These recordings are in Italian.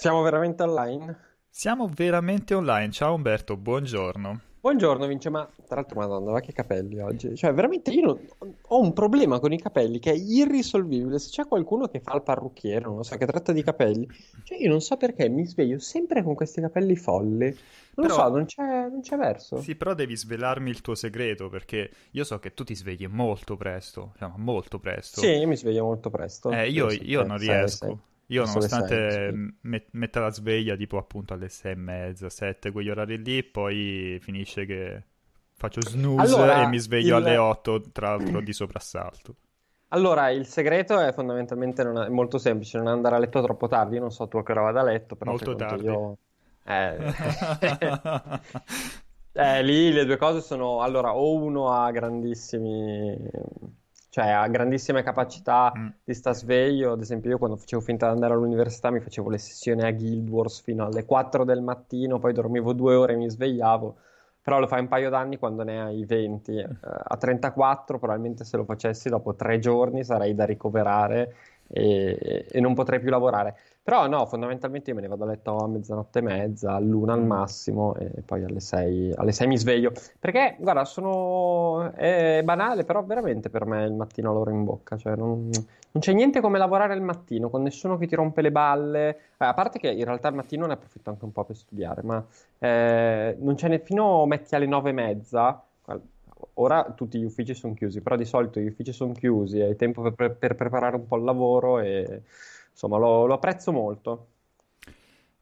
Siamo veramente online? Siamo veramente online. Ciao Umberto, buongiorno. Buongiorno Vince, ma tra l'altro madonna, ma che capelli oggi. Cioè, veramente io non- ho un problema con i capelli che è irrisolvibile. Se c'è qualcuno che fa il parrucchiere, non lo so, che tratta di capelli, cioè io non so perché mi sveglio sempre con questi capelli folli. Non lo Però- so, non c'è, non c'è verso. Sì, però devi svelarmi il tuo segreto perché io so che tu ti svegli molto presto, cioè, molto presto. Sì, io mi sveglio molto presto. Eh, io, io sì, non sei, riesco. sei. Io le nonostante sei, sì. m- met- metta la sveglia tipo appunto alle sei e mezza, sette, quegli orari lì, poi finisce che faccio snooze Allora, e mi sveglio il- alle otto, tra l'altro di soprassalto. Allora, il segreto è fondamentalmente non è- molto semplice, non andare a letto troppo tardi. Non so tu a che ora vado a letto, però Molto tardi. io... Eh... Eh, lì le due cose sono, allora, o uno ha grandissimi, cioè ha grandissime capacità Mm. di sta sveglio, ad esempio io quando facevo finta di andare all'università mi facevo le sessioni a Guild Wars fino alle 4 del mattino, poi dormivo due ore e mi svegliavo, però lo fai un paio d'anni quando ne hai 20, Eh, a 34 probabilmente se lo facessi dopo tre giorni sarei da ricoverare e, e non potrei più lavorare. Però no, fondamentalmente io me ne vado a letto a mezzanotte e mezza, all'una al Mm. massimo e poi alle sei, alle sei mi sveglio. Perché, guarda, sono... è banale, però veramente per me il mattino l'oro in bocca. Cioè, non, non c'è niente come lavorare al mattino, con nessuno che ti rompe le balle. Eh, a parte che in realtà al mattino ne approfitto anche un po' per studiare, ma eh, non c'è ne... fino metti alle nove e mezza. Ora tutti gli uffici sono chiusi, però di solito gli uffici sono chiusi, hai tempo per, per- per preparare un po' il lavoro e insomma lo, lo apprezzo molto.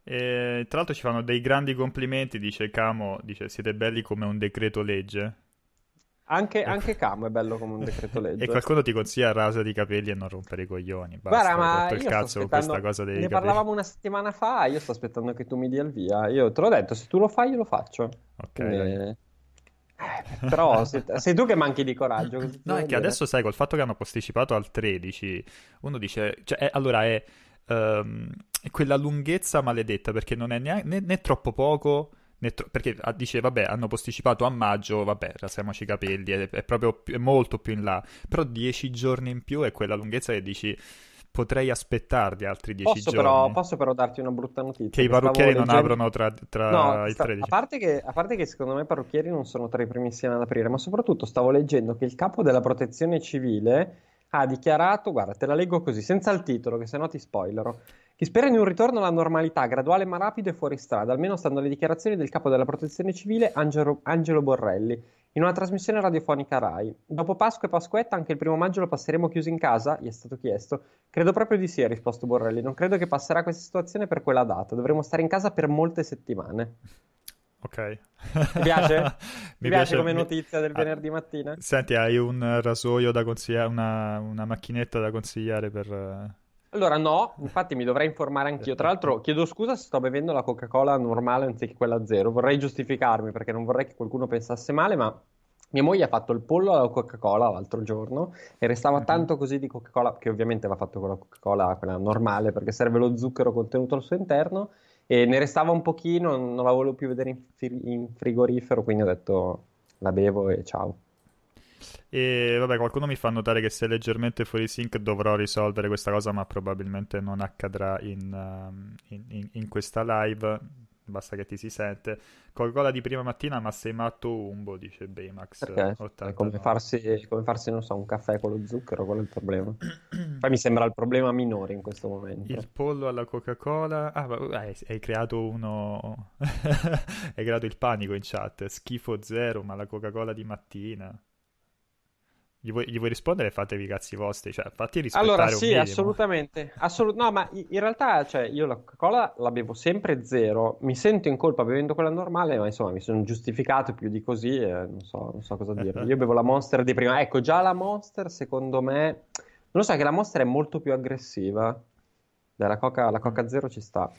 E, tra l'altro ci fanno dei grandi complimenti, dice Camo, dice siete belli come un decreto legge. Anche, anche Camo è bello come un decreto legge. E qualcuno ti consiglia rasa di capelli e non rompere i coglioni. Basta, Guarda, ma il cazzo con questa cosa dei ne capelli. parlavamo una settimana fa, io sto aspettando che tu mi dia il via. Io te l'ho detto, se tu lo fai, io lo faccio. Ok, Quindi. Eh, però sei, sei tu che manchi di coraggio. No, è che dire? adesso sai, col fatto che hanno posticipato al 13, uno dice, cioè, è- allora è, è quella lunghezza maledetta perché non è neanche, né, né troppo poco, perché ah, dice, vabbè, hanno posticipato a maggio, vabbè, rasiamoci i capelli, è, è proprio più- è molto più in là, però 10 giorni in più è quella lunghezza che dici, potrei aspettarli altri 10 Posso giorni. però, posso però darti una brutta notizia. Che i parrucchieri non leggendo- aprono tra, tra No, il sta- 13. a parte che, a parte che secondo me i parrucchieri non sono tra i primissimi ad aprire, ma soprattutto stavo leggendo che il capo della protezione civile ha dichiarato, guarda, te la leggo così, senza il titolo, che se no ti spoilerò, che spera in un ritorno alla normalità graduale ma rapido e fuori strada, almeno stando alle dichiarazioni del capo della protezione civile Angelo, Angelo Borrelli, in una trasmissione radiofonica RAI. Dopo Pasqua e Pasquetta anche il primo maggio lo passeremo chiusi in casa? Gli è stato chiesto. Credo proprio di sì, ha risposto Borrelli. Non credo che passerà questa situazione per quella data. Dovremo stare in casa per molte settimane. Ok. Ti piace? Mi Ti piace come mi- notizia del Ah, venerdì mattina? Senti, hai un rasoio da consigliare, una, una macchinetta da consigliare per... Allora, no, infatti mi dovrei informare anch'io. Tra l'altro, chiedo scusa se sto bevendo la Coca-Cola normale anziché quella zero. Vorrei giustificarmi perché non vorrei che qualcuno pensasse male, ma mia moglie ha fatto il pollo alla Coca-Cola l'altro giorno e restava Mhm. tanto così di Coca-Cola, che ovviamente va fatto con la Coca-Cola, quella normale, perché serve lo zucchero contenuto al suo interno. E ne restava un pochino, non la volevo più vedere in, fri- in frigorifero, quindi ho detto la bevo e ciao. E vabbè, qualcuno mi fa notare che se è leggermente fuori sync dovrò risolvere questa cosa, ma probabilmente non accadrà in, um, in- in- in questa live. Basta che ti si sente. Coca-Cola di prima mattina, ma sei matto umbo, dice Baymax Perché è 89. come farsi, come farsi, non so, un caffè con lo zucchero, quello è il problema. Poi mi sembra il problema minore in questo momento. Il pollo alla Coca-Cola. Ah, ma- hai, hai creato uno. hai creato il panico in chat. Schifo zero, ma la Coca-Cola di mattina. Gli vuoi, gli vuoi rispondere? Fatevi i cazzi vostri. Cioè, fatti rispettare Allora, sì, assolutamente. Assolut- no, ma in realtà, cioè, io la Coca-Cola la bevo sempre zero. Mi sento in colpa bevendo quella normale, ma insomma, mi sono giustificato più di così e non so, non so cosa dire. Io bevo la Monster di prima. Ecco, già la Monster, secondo me, non lo so, che la Monster è molto più aggressiva. Della Coca, la Coca Zero ci sta.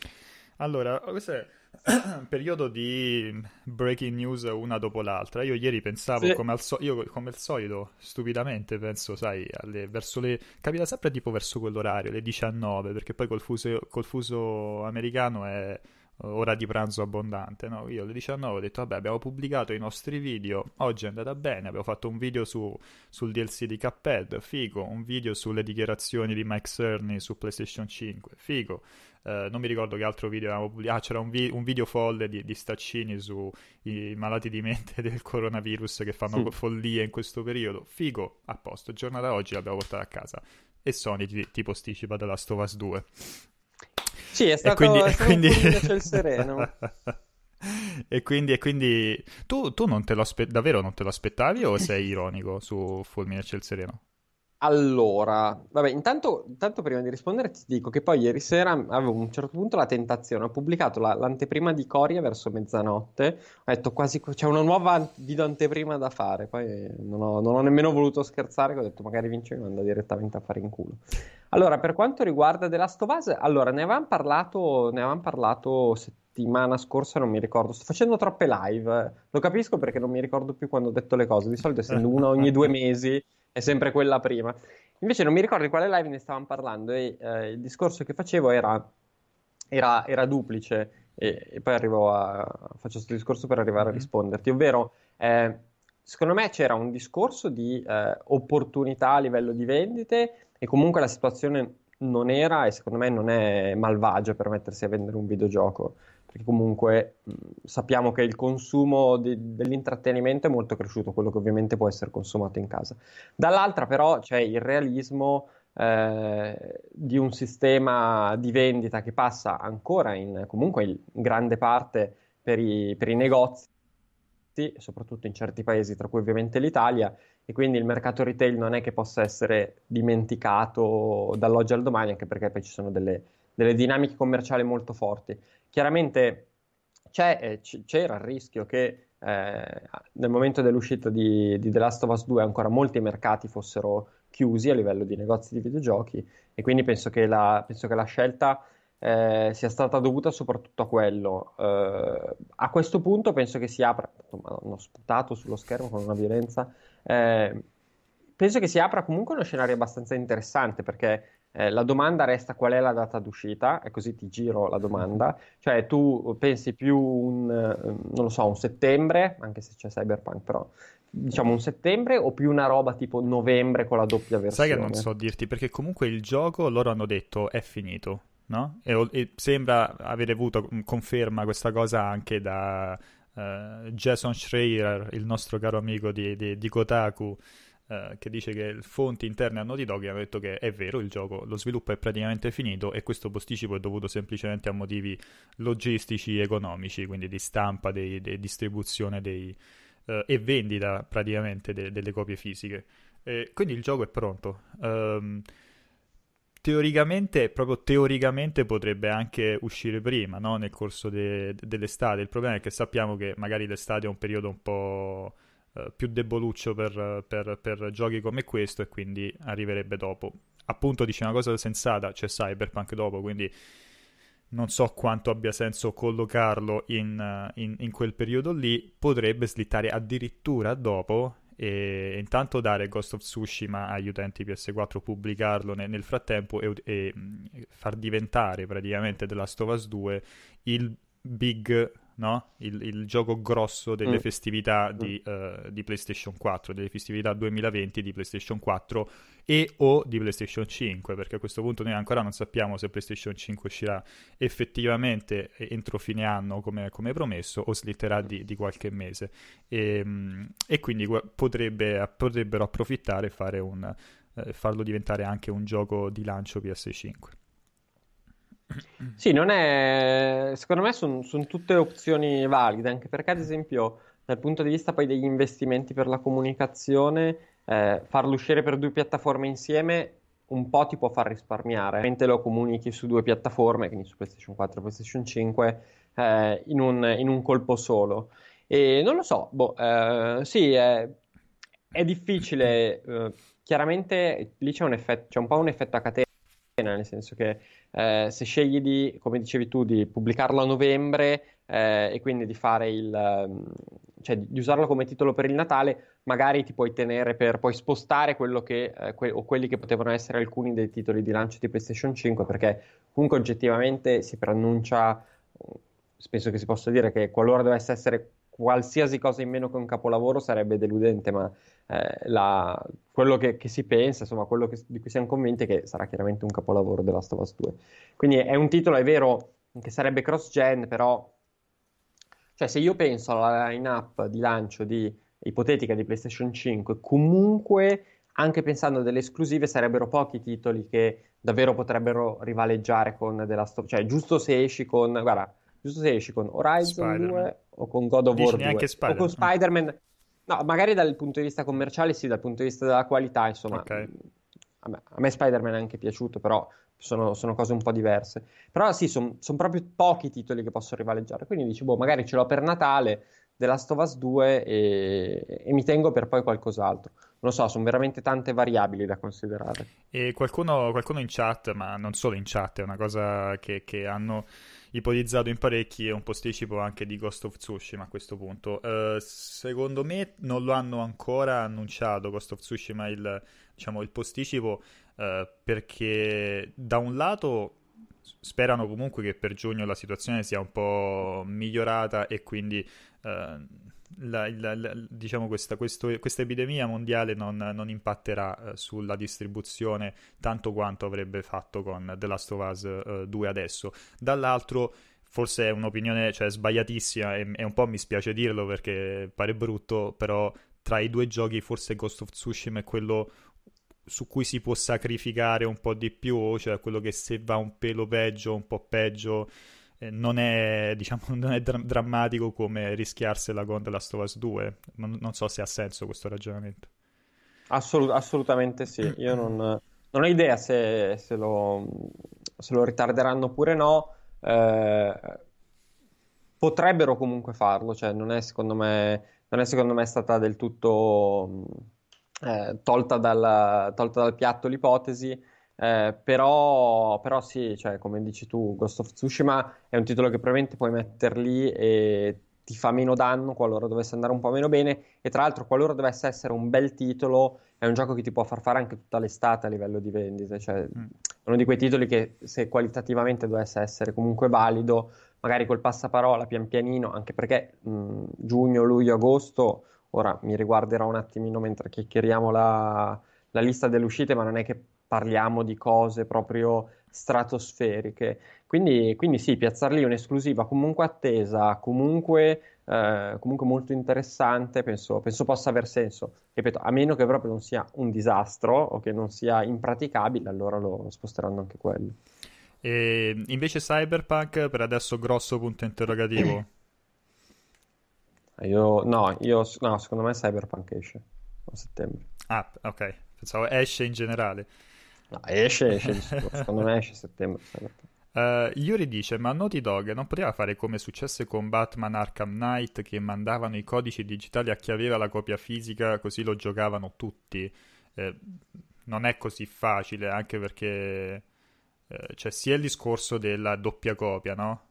Allora, questo è periodo di breaking news una dopo l'altra. Io ieri pensavo, Sì. come al, so- io, come al solito, stupidamente, penso, sai, alle- verso le... capita sempre tipo verso quell'orario, le 19, perché poi col fuso, col fuso americano è ora di pranzo abbondante, no? Io alle 19 ho detto, vabbè, abbiamo pubblicato i nostri video, oggi è andata bene, abbiamo fatto un video su, sul DLC di Cuphead, figo, un video sulle dichiarazioni di Mike Cerny su PlayStation 5, figo. Uh, non mi ricordo che altro video avevamo pubblicato. Ah, c'era un, vi- un video folle di, di Staccini sui malati di mente del coronavirus che fanno sì. follie in questo periodo. Figo, a posto. Giornata oggi l'abbiamo portata a casa. E Sony ti, ti posticipa of Us 2. Sì, è stato, e quindi, è stato quindi... il sereno. e quindi, e quindi... tu, tu non te lo aspe- davvero non te lo aspettavi o sei ironico su Fulmine Ciel Sereno? Allora, vabbè, intanto, intanto, prima di rispondere ti dico che poi ieri sera avevo a un certo punto la tentazione, ho pubblicato la, l'anteprima di Coria verso mezzanotte, ho detto quasi c'è una nuova video anteprima da fare, poi non ho, non ho nemmeno voluto scherzare, ho detto magari vince mi manda direttamente a fare in culo. Allora, per quanto riguarda The Last of Us, allora ne avevamo parlato, ne avevamo parlato settimana scorsa, non mi ricordo, sto facendo troppe live, lo capisco perché non mi ricordo più quando ho detto le cose, di solito essendo una ogni due mesi è sempre quella prima. Invece non mi ricordo di quale live ne stavamo parlando e eh, il discorso che facevo era, era, era duplice e, e, poi arrivo a... faccio questo discorso per arrivare a mm-hmm. risponderti, ovvero eh, secondo me c'era un discorso di eh, opportunità a livello di vendite e comunque la situazione non era e secondo me non è malvagia per mettersi a vendere un videogioco perché comunque mh, sappiamo che il consumo di, dell'intrattenimento è molto cresciuto, quello che ovviamente può essere consumato in casa. Dall'altra però c'è il realismo eh, di un sistema di vendita che passa ancora in, comunque in grande parte per i, per i negozi, soprattutto in certi paesi, tra cui ovviamente l'Italia, e quindi il mercato retail non è che possa essere dimenticato dall'oggi al domani, anche perché poi ci sono delle, delle dinamiche commerciali molto forti. Chiaramente eh, c'era il rischio che eh, nel momento dell'uscita di, di, The Last of Us 2 ancora molti mercati fossero chiusi a livello di negozi di videogiochi e quindi penso che la, penso che la scelta eh, sia stata dovuta soprattutto a quello. Eh, a questo punto penso che si apra, ho sputato sullo schermo con una violenza, eh, penso che si apra comunque uno scenario abbastanza interessante perché eh, la domanda resta qual è la data d'uscita, e così ti giro la domanda. Cioè, tu pensi più un, eh, non lo so, un settembre, anche se c'è Cyberpunk, però diciamo un settembre o più una roba tipo novembre con la doppia versione? Sai che non so dirti, perché comunque il gioco loro hanno detto è finito, no? E, e sembra avere avuto conferma questa cosa anche da uh, Jason Schreier, il nostro caro amico di, di, di Kotaku eh, che dice che fonti interne a Naughty Dog hanno detto che è vero, il gioco, lo sviluppo è praticamente finito e questo posticipo è dovuto semplicemente a motivi logistici economici, quindi di stampa, di distribuzione dei, uh, e vendita praticamente de- delle copie fisiche. E quindi il gioco è pronto. Um, teoricamente, proprio teoricamente potrebbe anche uscire prima, no? nel corso de- dell'estate. Il problema è che sappiamo che magari l'estate è un periodo un po' Eh, più deboluccio per, per, per, giochi come questo e quindi arriverebbe dopo. Appunto dice una cosa sensata, c'è Cyberpunk dopo, quindi non so quanto abbia senso collocarlo in, eh, in, in quel periodo lì, potrebbe slittare addirittura dopo e intanto dare Ghost of Tsushima agli utenti PS4, pubblicarlo nel, nel frattempo e, e, far diventare praticamente The Last of Us 2 il big no? il, il, gioco grosso delle mm. festività di, mm. uh, di, PlayStation 4, delle festività 2020 di PlayStation 4 e o di PlayStation 5, perché a questo punto noi ancora non sappiamo se PlayStation 5 uscirà effettivamente entro fine anno come, come promesso o slitterà di, di qualche mese e, mm, e quindi potrebbe, potrebbero approfittare e fare un, eh, farlo diventare anche un gioco di lancio PS5. Sì, non è... secondo me sono son tutte opzioni valide, anche perché ad esempio dal punto di vista poi degli investimenti per la comunicazione, eh, farlo uscire per due piattaforme insieme un po' ti può far risparmiare, mentre lo comunichi su due piattaforme, quindi su PlayStation 4 e PlayStation 5, eh, in, un, in, un, colpo solo. E non lo so, boh, eh, sì, è, è difficile, eh, chiaramente lì c'è un, effetto, c'è un po' un effetto a catena nel senso che eh, se scegli di, come dicevi tu, di pubblicarlo a novembre eh, e quindi di fare il, ehm, cioè di usarlo come titolo per il Natale, magari ti puoi tenere per poi spostare quello che, eh, que- o quelli che potevano essere alcuni dei titoli di lancio di PlayStation 5, perché comunque oggettivamente si preannuncia, penso che si possa dire che qualora dovesse essere qualsiasi cosa in meno che un capolavoro sarebbe deludente, ma eh, la, quello che, che, si pensa, insomma, quello che, di cui siamo convinti è che sarà chiaramente un capolavoro della Last of Us 2. Quindi è un titolo, è vero, che sarebbe cross-gen, però, cioè se io penso alla line-up di lancio di, ipotetica di PlayStation 5, comunque, anche pensando delle esclusive, sarebbero pochi titoli che davvero potrebbero rivaleggiare con The Last of Us, cioè giusto se esci con, guarda, giusto se esci con Horizon Spider-Man. 2 o con God of War 2 Spider-Man. o con Spider-Man No, magari dal punto di vista commerciale sì, dal punto di vista della qualità, insomma. Okay. A, me, a me Spider-Man è anche piaciuto, però sono, sono cose un po' diverse. Però sì, sono son proprio pochi titoli che posso rivaleggiare. Quindi dici, boh, magari ce l'ho per Natale, The Last of Us 2 e, e mi tengo per poi qualcos'altro. Non lo so, sono veramente tante variabili da considerare. E qualcuno, qualcuno in chat, ma non solo in chat, è una cosa che, che hanno ipotizzato in parecchi è un posticipo anche di Ghost of Tsushima a questo punto. Uh, secondo me non lo hanno ancora annunciato Ghost of Tsushima il, diciamo, il posticipo uh, perché da un lato sperano comunque che per giugno la situazione sia un po' migliorata e quindi uh, la, la, la, diciamo questa, questo, questa, epidemia mondiale non, non impatterà uh, sulla distribuzione tanto quanto avrebbe fatto con The Last of Us uh, 2 adesso. Dall'altro, forse è un'opinione cioè, sbagliatissima e, e, un po' mi spiace dirlo perché pare brutto, però tra i due giochi forse Ghost of Tsushima è quello su cui si può sacrificare un po' di più, cioè quello che se va un pelo peggio, un po' peggio eh, non è, diciamo, non è dra- drammatico come rischiarsela con The Last of Us 2. Non, non so se ha senso questo ragionamento. Assolut- assolutamente sì. Io non, non ho idea se, se, lo, se, lo, ritarderanno oppure no. Eh, potrebbero comunque farlo, cioè non è secondo me, è secondo me stata del tutto eh, tolta, dal, tolta dal piatto l'ipotesi. Eh, però, però, sì, cioè, come dici tu, Ghost of Tsushima è un titolo che probabilmente puoi mettere lì e ti fa meno danno qualora dovesse andare un po' meno bene. E tra l'altro, qualora dovesse essere un bel titolo, è un gioco che ti può far fare anche tutta l'estate a livello di vendite. Cioè, mm. uno di quei titoli che, se qualitativamente dovesse essere comunque valido, magari col passaparola pian pianino, anche perché mh, giugno, luglio, agosto, ora mi riguarderò un attimino mentre chiacchieriamo la, la lista delle uscite, ma non è che parliamo di cose proprio stratosferiche. Quindi, quindi sì, piazzarli un'esclusiva comunque attesa, comunque, eh, comunque molto interessante, penso, penso, possa aver senso. Ripeto, a meno che proprio non sia un disastro o che non sia impraticabile, allora lo sposteranno anche quello. E invece Cyberpunk per adesso grosso punto interrogativo. Io, no, io, no, secondo me Cyberpunk esce a settembre. Ah, ok, pensavo esce in generale. No, esce, esce, secondo me esce settembre. Uh, Yuri dice: Ma Naughty Dog non poteva fare come successe con Batman Arkham Knight, che mandavano i codici digitali a chi aveva la copia fisica, così lo giocavano tutti. Eh, non è così facile, anche perché eh, c'è sia il discorso della doppia copia, no?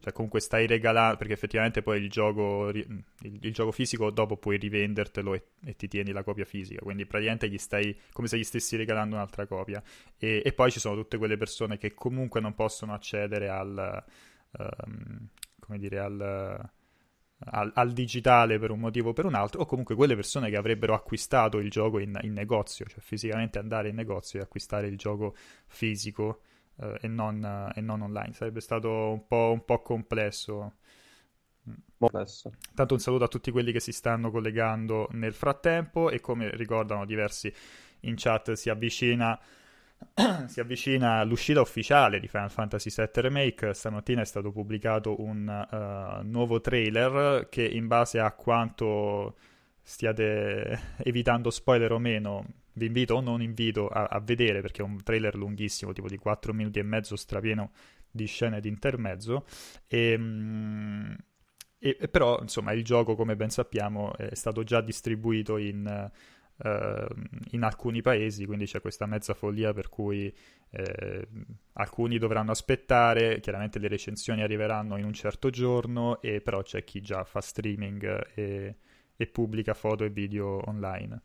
Cioè, comunque stai regalando, perché effettivamente poi il gioco, il, il gioco fisico dopo puoi rivendertelo e, e, ti tieni la copia fisica. Quindi praticamente gli stai come se gli stessi regalando un'altra copia. E, e poi ci sono tutte quelle persone che comunque non possono accedere al, um, come dire, al, al, al, digitale per un motivo o per un altro, o comunque quelle persone che avrebbero acquistato il gioco in, in negozio, cioè fisicamente andare in negozio e acquistare il gioco fisico eh, e, non, eh, e, non, online. Sarebbe stato un po', un po complesso. complesso. Tanto un saluto a tutti quelli che si stanno collegando nel frattempo e come ricordano diversi in chat si avvicina si avvicina l'uscita ufficiale di Final Fantasy VII Remake. Stamattina è stato pubblicato un uh, nuovo trailer che, in base a quanto stiate evitando spoiler o meno, vi invito o non invito a, a, vedere perché è un trailer lunghissimo, tipo di 4 minuti e mezzo, strapieno di scene di intermezzo. E, mm, e, e, però, insomma, il gioco, come ben sappiamo, è stato già distribuito in, uh, in alcuni paesi, quindi c'è questa mezza follia per cui eh, alcuni dovranno aspettare, chiaramente le recensioni arriveranno in un certo giorno, e però c'è chi già fa streaming e, e pubblica foto e video online.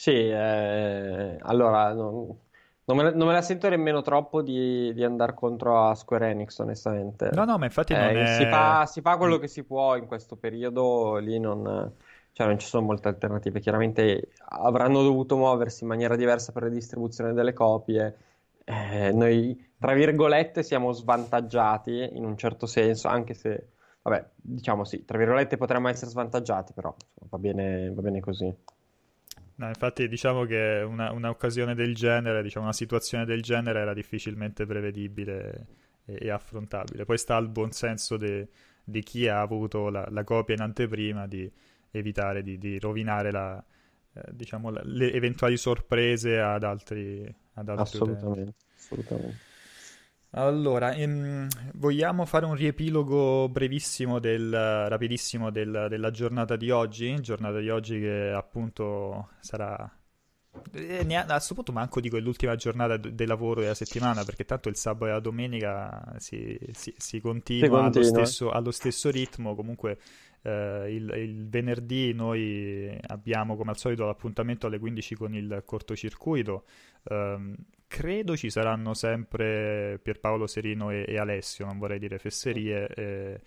Sì, eh, allora, no, Non me, la, non me, la, sento nemmeno troppo di, di, andare contro a Square Enix, onestamente. No, no, ma infatti non eh, è... si, fa, si, fa, quello che si può in questo periodo, lì non, cioè non ci sono molte alternative. Chiaramente avranno dovuto muoversi in maniera diversa per la distribuzione delle copie. Eh, noi, tra virgolette, siamo svantaggiati in un certo senso, anche se, vabbè, diciamo sì, tra virgolette potremmo essere svantaggiati, però insomma, va, bene, va bene così. No, infatti diciamo che una, un'occasione del genere, diciamo una situazione del genere era difficilmente prevedibile e, e affrontabile. Poi sta al buon senso di chi ha avuto la, la, copia in anteprima di evitare di, di rovinare la, eh, diciamo, la, le eventuali sorprese ad altri, ad altri assolutamente, assolutamente. Allora, ehm, vogliamo fare un riepilogo brevissimo, del, rapidissimo del, della giornata di oggi? Giornata di oggi che appunto sarà... Eh, a questo punto manco dico l'ultima giornata del lavoro della settimana perché tanto il sabato e la domenica si, si, si continua, continua. Allo, stesso, allo, stesso, ritmo. Comunque eh, il, il, venerdì noi abbiamo come al solito l'appuntamento alle 15 con il cortocircuito. Um, credo ci saranno sempre Pierpaolo Serino e, e Alessio, non vorrei dire fesserie. E,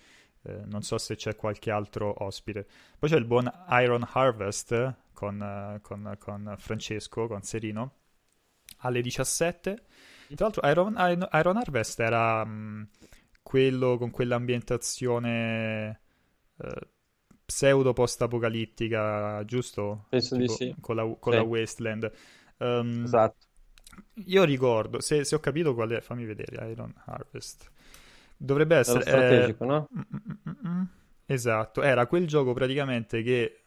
eh, non so se c'è qualche altro ospite. Poi c'è il buon Iron Harvest con, con, con Francesco, con Serino, alle 17. Tra l'altro Iron, Iron Harvest era mh, quello con quell'ambientazione eh, pseudo post-apocalittica, giusto? Penso tipo, di sì. Con la, con sì. la Wasteland. Um, esatto. Io ricordo, se, se, ho capito qual è, fammi vedere, Iron Harvest. Dovrebbe essere... È strategico, eh, no? Mm, mm, mm, esatto, era quel gioco praticamente che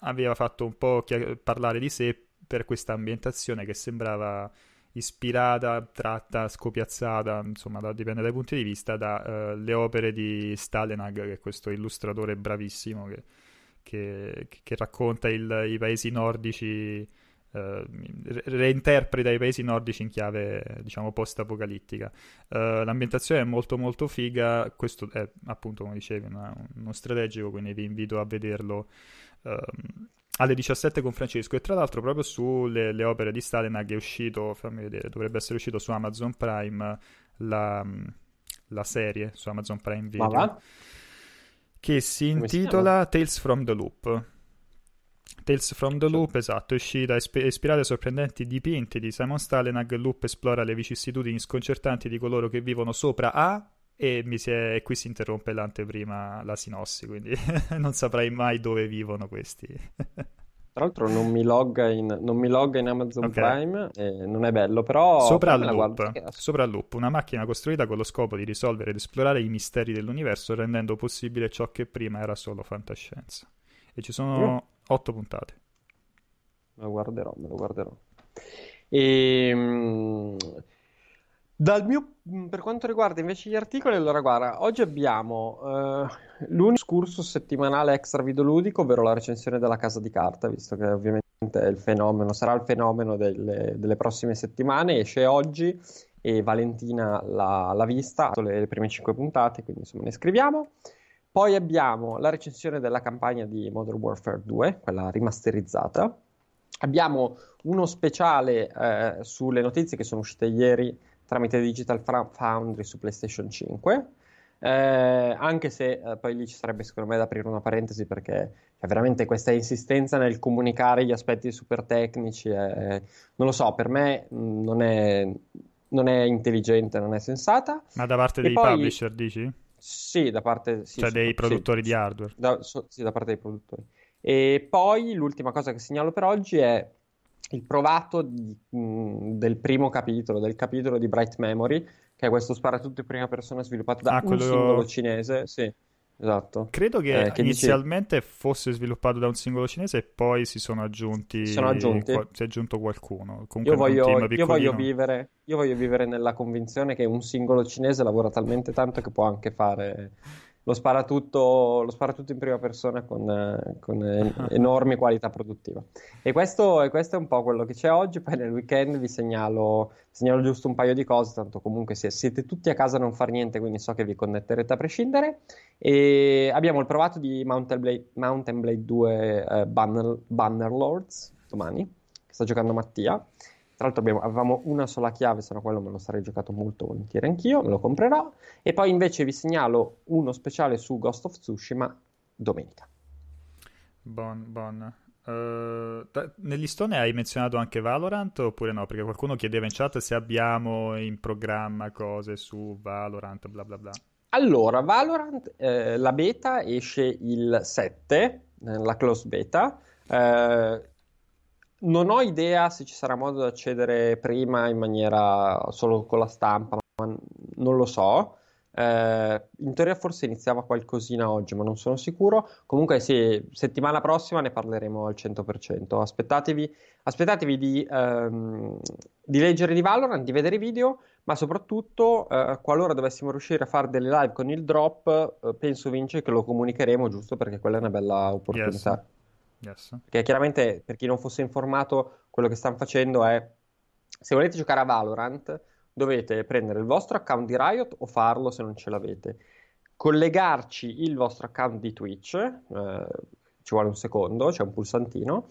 aveva fatto un po' parlare di sé per questa ambientazione che sembrava ispirata, tratta, scopiazzata, insomma, da, dipende dai punti di vista, dalle uh, opere di Stalinag, che è questo illustratore bravissimo che, che, che racconta il, i paesi nordici Uh, reinterpreta i paesi nordici in chiave diciamo post-apocalittica. Uh, l'ambientazione è molto molto figa, questo è appunto come dicevi una, uno strategico, quindi vi invito a vederlo uh, alle 17 con Francesco. E tra l'altro proprio sulle opere di Stalinag è uscito, fammi vedere, dovrebbe essere uscito su Amazon Prime la, la serie su Amazon Prime Video che si intitola si Tales from the Loop. Tales from the Loop, esatto, è uscita ispirata ai sorprendenti dipinti di Simon Stalenag. Loop esplora le vicissitudini sconcertanti di coloro che vivono sopra A e, è, e qui si interrompe l'anteprima, la sinossi, quindi non saprai mai dove vivono questi. Tra l'altro non mi logga in, non mi logga in Amazon okay. Prime, eh, non è bello, però... Sopra loop, sopra loop, una macchina costruita con lo scopo di risolvere ed esplorare i misteri dell'universo, rendendo possibile ciò che prima era solo fantascienza. E ci sono Otto puntate. Me lo guarderò, me lo guarderò. E, ehm, dal mio, per quanto riguarda invece gli articoli, allora guarda, oggi abbiamo uh, l'unico curso settimanale extra videoludico, ovvero la recensione della casa di carta, visto che ovviamente è il fenomeno, sarà il fenomeno delle, delle prossime settimane, esce oggi e Valentina l'ha, l'ha vista, le, le prime cinque puntate, quindi insomma ne scriviamo. Poi abbiamo la recensione della campagna di Modern Warfare 2, quella rimasterizzata. Abbiamo uno speciale eh, sulle notizie che sono uscite ieri tramite Digital Foundry su PlayStation 5. Eh, anche se eh, poi lì ci sarebbe secondo me da aprire una parentesi perché cioè, veramente questa insistenza nel comunicare gli aspetti super tecnici, non lo so, per me mh, non, è, non, è, intelligente, non è sensata. Ma da parte e dei poi... publisher dici? Sì, da parte sì, cioè dei produttori sì, di hardware. Da, so, sì, da parte dei produttori. E poi l'ultima cosa che segnalo per oggi è il provato di, mh, del primo capitolo, del capitolo di Bright Memory, che è questo sparatutto in prima persona sviluppato da ah, quello... un singolo cinese. Sì. Esatto. Credo che, eh, che inizialmente dici... fosse sviluppato da un singolo cinese e poi si sono aggiunti. Si sono aggiunti. Si è aggiunto qualcuno. Io voglio, io, voglio vivere, io voglio vivere nella convinzione che un singolo cinese lavora talmente tanto che può anche fare lo sparatutto, lo sparatutto in prima persona con, eh, con enormi qualità produttiva. E questo, e questo, è un po' quello che c'è oggi. Poi nel weekend vi segnalo, segnalo giusto un paio di cose, tanto comunque se siete tutti a casa a non far niente, quindi so che vi connetterete a prescindere. E abbiamo il provato di Mountain Blade, Mountain Blade 2 eh, Banner, Banner Lords domani, che sta giocando Mattia. Tra l'altro abbiamo, avevamo una sola chiave, se no quello me lo sarei giocato molto volentieri anch'io, me lo comprerò. E poi invece vi segnalo uno speciale su Ghost of Tsushima domenica. Bon, bon. Uh, negli listone hai menzionato anche Valorant oppure no? Perché qualcuno chiedeva in chat se abbiamo in programma cose su Valorant, bla bla bla. Allora, Valorant, eh, la beta esce il 7, eh, la close beta. Eh, non ho idea se ci sarà modo di accedere prima in maniera solo con la stampa, ma non lo so. Eh, in teoria forse iniziava qualcosina oggi, ma non sono sicuro. Comunque sì, settimana prossima ne parleremo al 100%. Aspettatevi, aspettatevi di, ehm, di leggere di Valorant, di vedere i video, ma soprattutto eh, qualora dovessimo riuscire a fare delle live con il drop, eh, penso Vince che lo comunicheremo giusto perché quella è una bella opportunità. Yes. Yes. Perché chiaramente per chi non fosse informato, quello che stanno facendo è se volete giocare a Valorant dovete prendere il vostro account di Riot o farlo se non ce l'avete, collegarci il vostro account di Twitch, eh, ci vuole un secondo, c'è un pulsantino,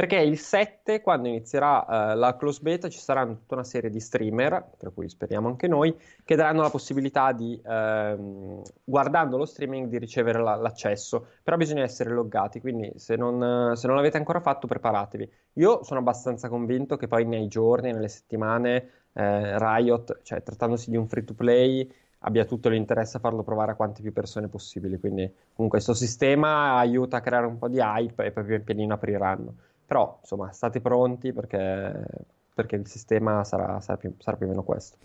perché il 7, quando inizierà uh, la close beta, ci saranno tutta una serie di streamer, tra cui speriamo anche noi, che daranno la possibilità di, uh, guardando lo streaming, di ricevere la- l'accesso. Però bisogna essere loggati, quindi se non, se non, l'avete ancora fatto, preparatevi. Io sono abbastanza convinto che poi nei giorni, nelle settimane, eh, Riot, cioè trattandosi di un free to play, abbia tutto l'interesse a farlo provare a quante più persone possibili. Quindi, comunque, questo sistema aiuta a creare un po' di hype e poi pian pianino apriranno. Però, insomma, state pronti perché, perché il sistema sarà, sarà, più, sarà più o meno questo.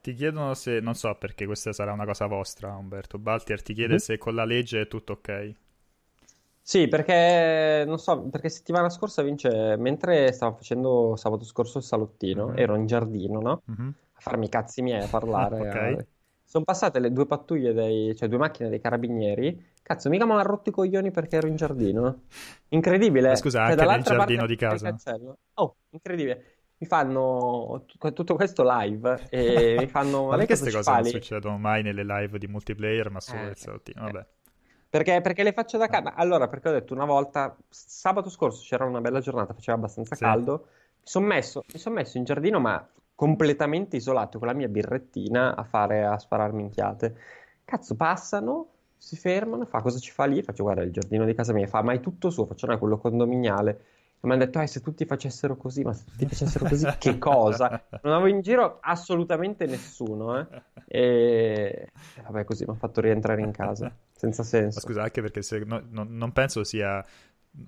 Ti chiedono se, non so perché questa sarà una cosa vostra, Umberto Baltier, ti chiede mm-hmm. se con la legge è tutto ok. Sì, perché non so, perché settimana scorsa vince, mentre stavo facendo sabato scorso il salottino, mm-hmm. ero in giardino, no? Mm-hmm. A farmi i cazzi miei, a parlare. okay. Sono passate le due pattuglie, dei, cioè due macchine dei carabinieri Cazzo, mica mi hanno rotto i coglioni perché ero in giardino. Incredibile. Ma scusa, cioè, anche nel giardino di casa. Oh, incredibile. Mi fanno tutto questo live e mi fanno... Ma queste cose non succedono mai nelle live di multiplayer, ma solo eh, nel salottino. Vabbè. Perché, perché, le faccio da casa. Allora, perché ho detto una volta, sabato scorso c'era una bella giornata, faceva abbastanza sì. caldo. Mi sono messo, son messo, in giardino, ma completamente isolato con la mia birrettina a fare a sparare minchiate. Cazzo, passano si fermano, fa cosa ci fa lì? Faccio guarda il giardino di casa mia, fa ma è tutto suo, faccio no, è quello condominiale. E mi hanno detto, eh, se tutti facessero così, ma se tutti facessero così, che cosa? Non avevo in giro assolutamente nessuno, eh. E, e vabbè, così mi ha fatto rientrare in casa, senza senso. Ma scusa, anche perché se, no, no, non penso sia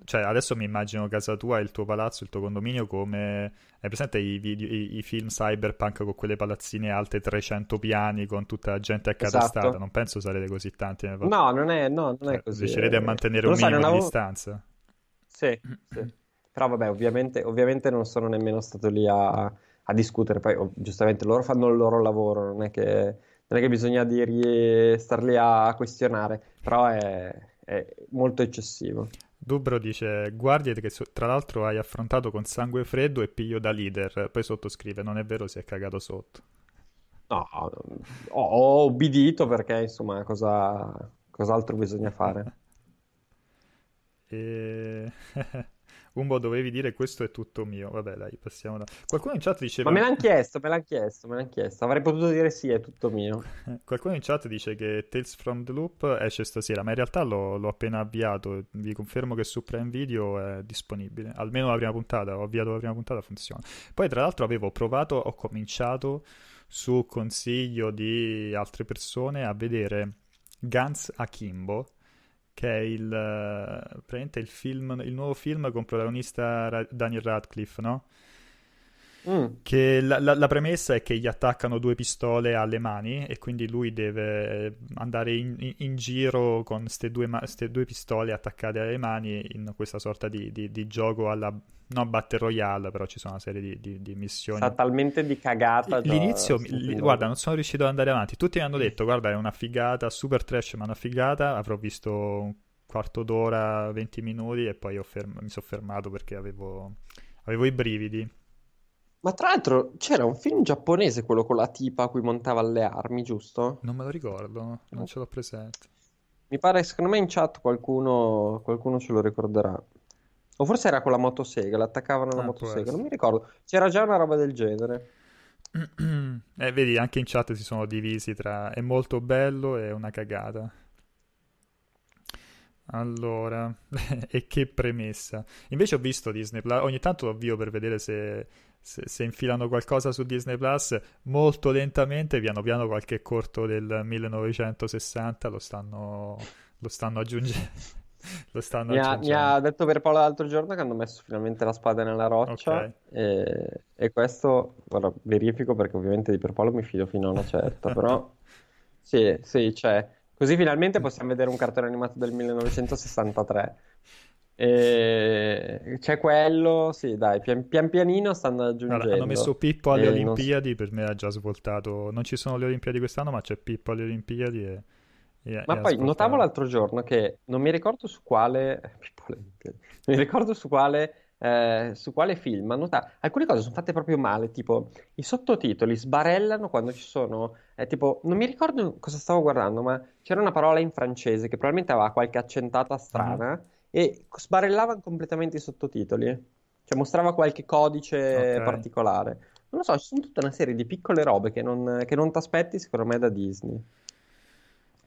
cioè, adesso mi immagino casa tua, il tuo palazzo, il tuo condominio come... Hai presente i, video, i, i film cyberpunk con quelle palazzine alte 300 piani con tutta la gente accatastata? Esatto. Non penso sarete così tanti. No, non è, no, non è cioè, così. Riuscirete a mantenere un so, minimo avevo... di distanza? Sì, sì. Però vabbè, ovviamente, ovviamente, non sono nemmeno stato lì a, a discutere. Poi, oh, giustamente, loro fanno il loro lavoro, non è che, non è che bisogna dirgli, star lì a, a questionare. Però è, è molto eccessivo. Dubro dice: Guardia che tra l'altro hai affrontato con sangue freddo e piglio da leader. Poi sottoscrive: Non è vero, si è cagato sotto. No, ho, ho obbedito perché insomma, cosa, cos'altro bisogna fare? e... Umbo, dovevi dire questo è tutto mio. Vabbè, dai, passiamo da... Qualcuno in chat diceva... Ma me l'hanno chiesto, me l'hanno chiesto, me l'hanno chiesto. Avrei potuto dire sì, è tutto mio. Qualcuno in chat dice che Tales from the Loop esce stasera, ma in realtà l'ho, l'ho, appena avviato. Vi confermo che su Prime Video è disponibile. Almeno la prima puntata, ho avviato la prima puntata, funziona. Poi, tra l'altro, avevo provato, ho cominciato su consiglio di altre persone a vedere Guns Akimbo che è il, uh, il, film, il nuovo film con protagonista Daniel Radcliffe, no? Mm. Che la, la, la, premessa è che gli attaccano due pistole alle mani e quindi lui deve andare in, in, in giro con queste due, due, pistole attaccate alle mani in questa sorta di, di, di, gioco alla non Battle Royale, però ci sono una serie di, di missioni. Sa talmente di cagata. L'inizio, li, guarda, non sono riuscito ad andare avanti. Tutti mi hanno detto, guarda, è una figata, super trash, ma una figata. Avrò visto un quarto d'ora, 20 minuti e poi ferm- mi sono fermato perché avevo, avevo i brividi. Ma tra l'altro c'era un film giapponese, quello con la tipa a cui montava le armi, giusto? Non me lo ricordo, non ce l'ho presente. Mi pare, secondo me in chat qualcuno, qualcuno ce lo ricorderà. O forse era con la motosega, l'attaccavano alla Ah, motosega, non mi ricordo. C'era già una roba del genere. Eh, vedi, anche in chat si sono divisi tra è molto bello e una cagata. Allora, e che premessa. Invece ho visto Disney Plus, ogni tanto lo avvio per vedere se, se, se infilano qualcosa su Disney Plus, molto lentamente, piano piano qualche corto del 1960 lo stanno, lo stanno aggiungendo. Lo stanno Mi ha, mi ha detto per Paolo l'altro giorno che hanno messo finalmente la spada nella roccia Ok. e, e questo, guarda, verifico perché ovviamente di Pierpaolo mi fido fino a una certa, però sì, sì, c'è. Così finalmente possiamo vedere un cartone animato del 1963. E c'è quello, sì, dai, pian, pian pianino stanno Allora, hanno messo aggiungendo. Pippo alle E non so- Olimpiadi, per me ha già svoltato. Non ci sono le Olimpiadi quest'anno, ma c'è Pippo alle Olimpiadi e, e- e Ma ha poi notavo l'altro giorno che non mi ricordo su quale, Pippo Olimpiadi. non mi ricordo su quale, eh, su quale film, nota- alcune cose sono fatte proprio male, tipo i sottotitoli sbarellano quando ci sono, eh, tipo, non mi ricordo cosa stavo guardando, ma c'era una parola in francese che probabilmente aveva qualche accentata Ah, strana e sbarellavano completamente i sottotitoli, cioè mostrava qualche codice Ok. particolare. Non lo so, ci sono tutta una serie di piccole robe che non, che non ti aspetti, secondo me, da Disney.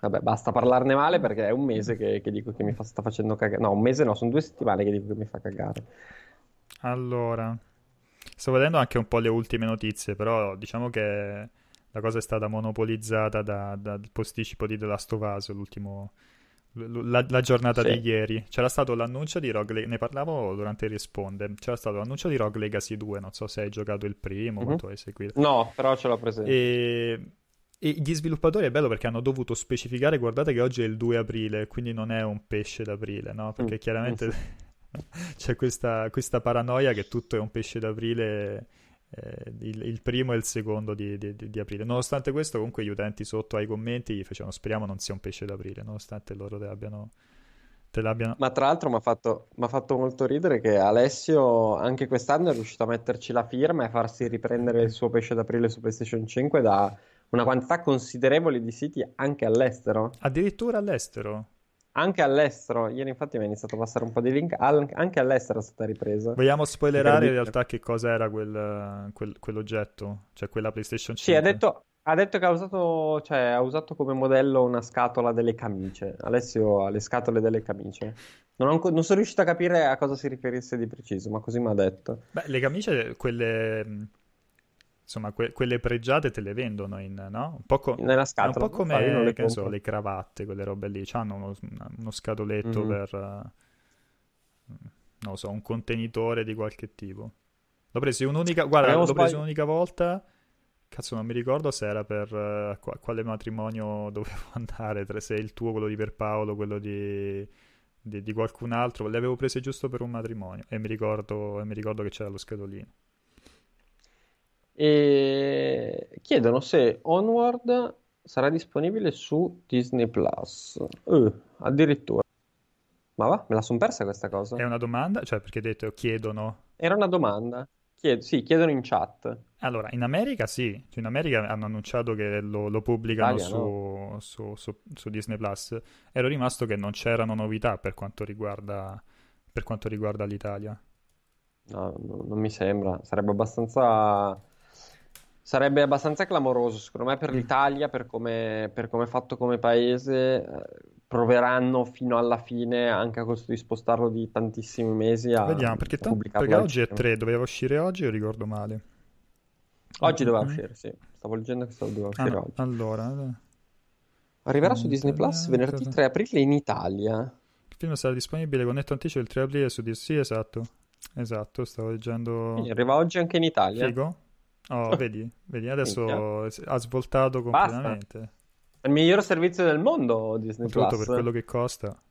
Vabbè, basta parlarne male perché è un mese che, che dico che mi fa- sta facendo cagare. No, un mese no, sono due settimane che dico che mi fa cagare. Allora, sto vedendo anche un po' le ultime notizie, però diciamo che la cosa è stata monopolizzata da- dal posticipo di The Last of Us, l'ultimo, la, la giornata di Sì. ieri. C'era stato l'annuncio di Rogue Legacy, ne parlavo durante il Risponde, c'era stato l'annuncio di Rogue Legacy 2, non so se hai giocato il primo, Mhm. quanto hai seguito. No, però ce l'ho presente. E, e gli sviluppatori è bello perché hanno dovuto specificare, guardate che oggi è il 2 aprile, quindi non è un pesce d'aprile, no? Perché Mm, chiaramente mm, c'è questa, questa paranoia che tutto è un pesce d'aprile, eh, il, il primo e il secondo di, di- di- aprile. Nonostante questo, comunque gli utenti sotto ai commenti gli facevano speriamo non sia un pesce d'aprile, nonostante loro te l'abbiano... Te l'abbiano... Ma tra l'altro mi ha fatto, fatto molto ridere che Alessio anche quest'anno è riuscito a metterci la firma e farsi riprendere il suo pesce d'aprile su PlayStation 5 da una quantità considerevole di siti anche all'estero. Addirittura all'estero. Anche all'estero. Ieri infatti mi è iniziato a passare un po' di link. Anche all'estero è stata ripresa. Vogliamo spoilerare in realtà che cosa era quel, quel- quell'oggetto? Cioè quella PlayStation Sì, ha 5? detto, ha detto che ha usato, cioè, ha usato come modello una scatola delle camicie. Alessio ha le scatole delle camicie. Non, ho non sono riuscito a capire a cosa si riferisse di preciso, ma così mi ha detto. Beh, le camicie, quelle, insomma, que- quelle pregiate te le vendono in, no? Un po', co- Nella è un scatola, po' come, le che so, le cravatte, quelle robe lì. Hanno uno, uno scatoletto Mhm. per, eh, non so, un contenitore di qualche tipo. L'ho preso un'unica, guarda, l'ho preso un'unica volta. Cazzo, non mi ricordo se era per qua- quale matrimonio dovevo andare, tra- se il tuo, quello di Pierpaolo, quello di, di, di qualcun altro. Le avevo prese giusto per un matrimonio e mi ricordo, e mi ricordo che c'era lo scatolino. E chiedono se Onward sarà disponibile su Disney Plus. Eh, addirittura. Ma va, me la son persa questa cosa. È una domanda? Cioè, perché detto chiedono. Era una domanda. Chied- sì, chiedono in chat. Allora, in America sì, Cioè, in America hanno annunciato che lo, lo pubblicano Italia, su, su- su- su Disney Plus. Ero rimasto che non c'erano novità per quanto riguarda, per quanto riguarda l'Italia. No, no, non mi sembra. Sarebbe abbastanza. Sarebbe abbastanza clamoroso, secondo me, per l'Italia, per come, per come è fatto come paese. eh, Proveranno fino alla fine, anche a costo di spostarlo di tantissimi mesi, a, Vediamo, perché, pubblicarlo perché oggi è cinema. 3, doveva uscire oggi o ricordo male? Oggi doveva Mm-mm. uscire, sì. Stavo leggendo che stavo- doveva Ah, uscire no, oggi. allora, eh, Arriverà su in Disney Plus italiano, venerdì cosa- 3 aprile in Italia. il film sarà disponibile con netto anticipo il 3 aprile su Disney. Sì, esatto. Esatto, stavo leggendo. Quindi arriva oggi anche in Italia. Figo? Oh, vedi, vedi, adesso Minchia. ha svoltato Basta. completamente. È il miglior servizio del mondo Disney Soprattutto per Plus. quello che costa.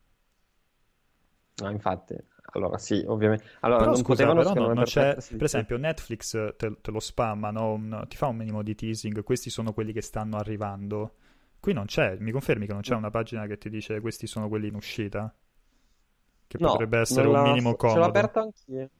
No, infatti. Allora sì, ovviamente. Allora Però non scusa, potevano però secondo non, c'è, per esempio Netflix te, te lo spamma, no? Ti fa un minimo di teasing, questi sono quelli che stanno arrivando. Qui non c'è, mi confermi che non c'è una pagina che ti dice questi sono quelli in uscita? Che No, potrebbe essere un minimo Ce l'ho comodo. aperto anch'io.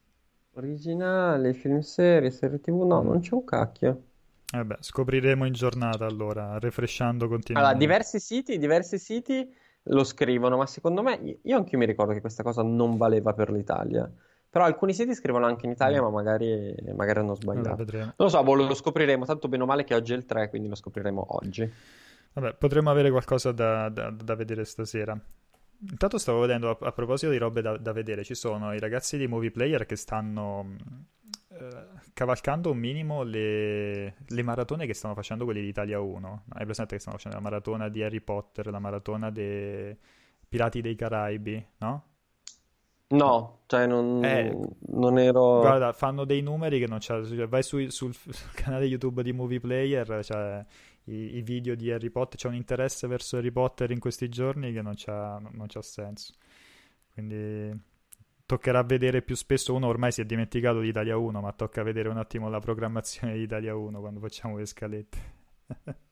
Originali, film serie, serie TV, no, non c'è un cacchio. Vabbè, scopriremo in giornata allora, refreshando Allora, continuamente. diversi siti, diversi siti lo scrivono, ma secondo me, io anche mi ricordo che questa cosa non valeva per l'Italia. Però alcuni siti scrivono anche in Italia, mm. ma magari, magari hanno sbagliato. Allora, non lo so, boh, lo scopriremo. Tanto bene o male che oggi è il 3, quindi lo scopriremo oggi. Vabbè, potremmo avere qualcosa da, da, da vedere stasera. Intanto stavo vedendo, a, a proposito di robe da, da, vedere, ci sono i ragazzi di Movie Player che stanno eh, cavalcando un minimo le, le, maratone che stanno facendo quelli di Italia 1. Hai presente che stanno facendo la maratona di Harry Potter, la maratona dei Pirati dei Caraibi, no? No, cioè non, eh, non, ero... Guarda, fanno dei numeri che non c'è... Cioè, vai su, sul, sul, canale YouTube di Movie Player, cioè i, i, video di Harry Potter, c'è un interesse verso Harry Potter in questi giorni che non c'ha, non c'ha senso. Quindi toccherà vedere più spesso, uno ormai si è dimenticato di Italia 1, ma tocca vedere un attimo la programmazione di Italia 1 quando facciamo le scalette.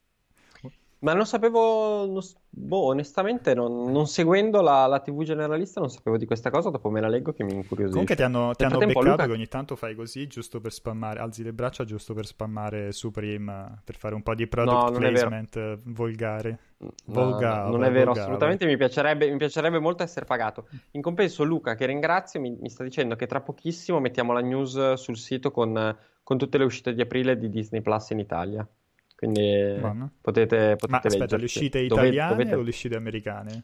Ma non sapevo, non, boh, onestamente, non, non seguendo la, la, TV generalista, non sapevo di questa cosa. Dopo me la leggo che mi incuriosisce. Comunque ti hanno, ti hanno beccato Luca... che ogni tanto fai così, giusto per spammare, alzi le braccia giusto per spammare Supreme, per fare un po' di product no, placement volgare. No, volgare. non è vero, volgare. assolutamente. Mi piacerebbe, mi piacerebbe, molto essere pagato. In compenso, Luca, che ringrazio, mi, mi, sta dicendo che tra pochissimo mettiamo la news sul sito con, con tutte le uscite di aprile di Disney Plus in Italia. Quindi Buono. potete, potete Ma aspetta, le uscite italiane dovete... o le uscite americane?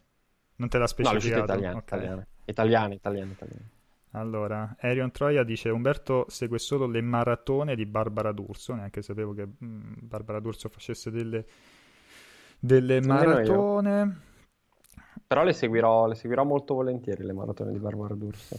Non te l'ha specificato? No, italiane, okay. italiane. Italiane, italiane, italiane. Allora, Arion Troia dice Umberto segue solo le maratone di Barbara D'Urso, neanche sapevo che mh, mm, Barbara D'Urso facesse delle, delle maratone. Però le seguirò, le seguirò molto volentieri le maratone di Barbara D'Urso.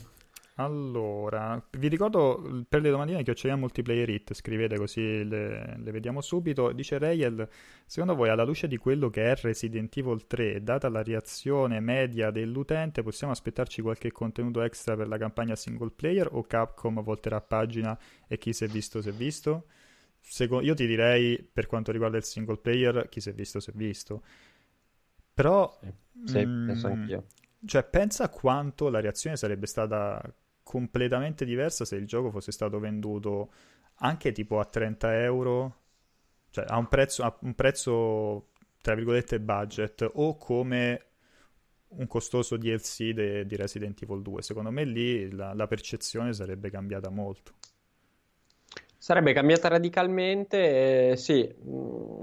Allora, vi ricordo per le domandine che ho multiplayer hit, scrivete così le, le, vediamo subito. Dice Rayel, secondo voi alla luce di quello che è Resident Evil 3, data la reazione media dell'utente, possiamo aspettarci qualche contenuto extra per la campagna single player o Capcom volterà pagina e chi si è visto si è visto? Secondo, io ti direi, per quanto riguarda il single player, chi si è visto si è visto. Però... Sì, sì mm, penso anch'io. Cioè, pensa quanto la reazione sarebbe stata completamente diversa se il gioco fosse stato venduto anche tipo a 30 euro, cioè a un prezzo, a un prezzo tra virgolette budget, o come un costoso DLC de, di Resident Evil 2. Secondo me lì la, la, percezione sarebbe cambiata molto. Sarebbe cambiata radicalmente, eh, sì. Mm.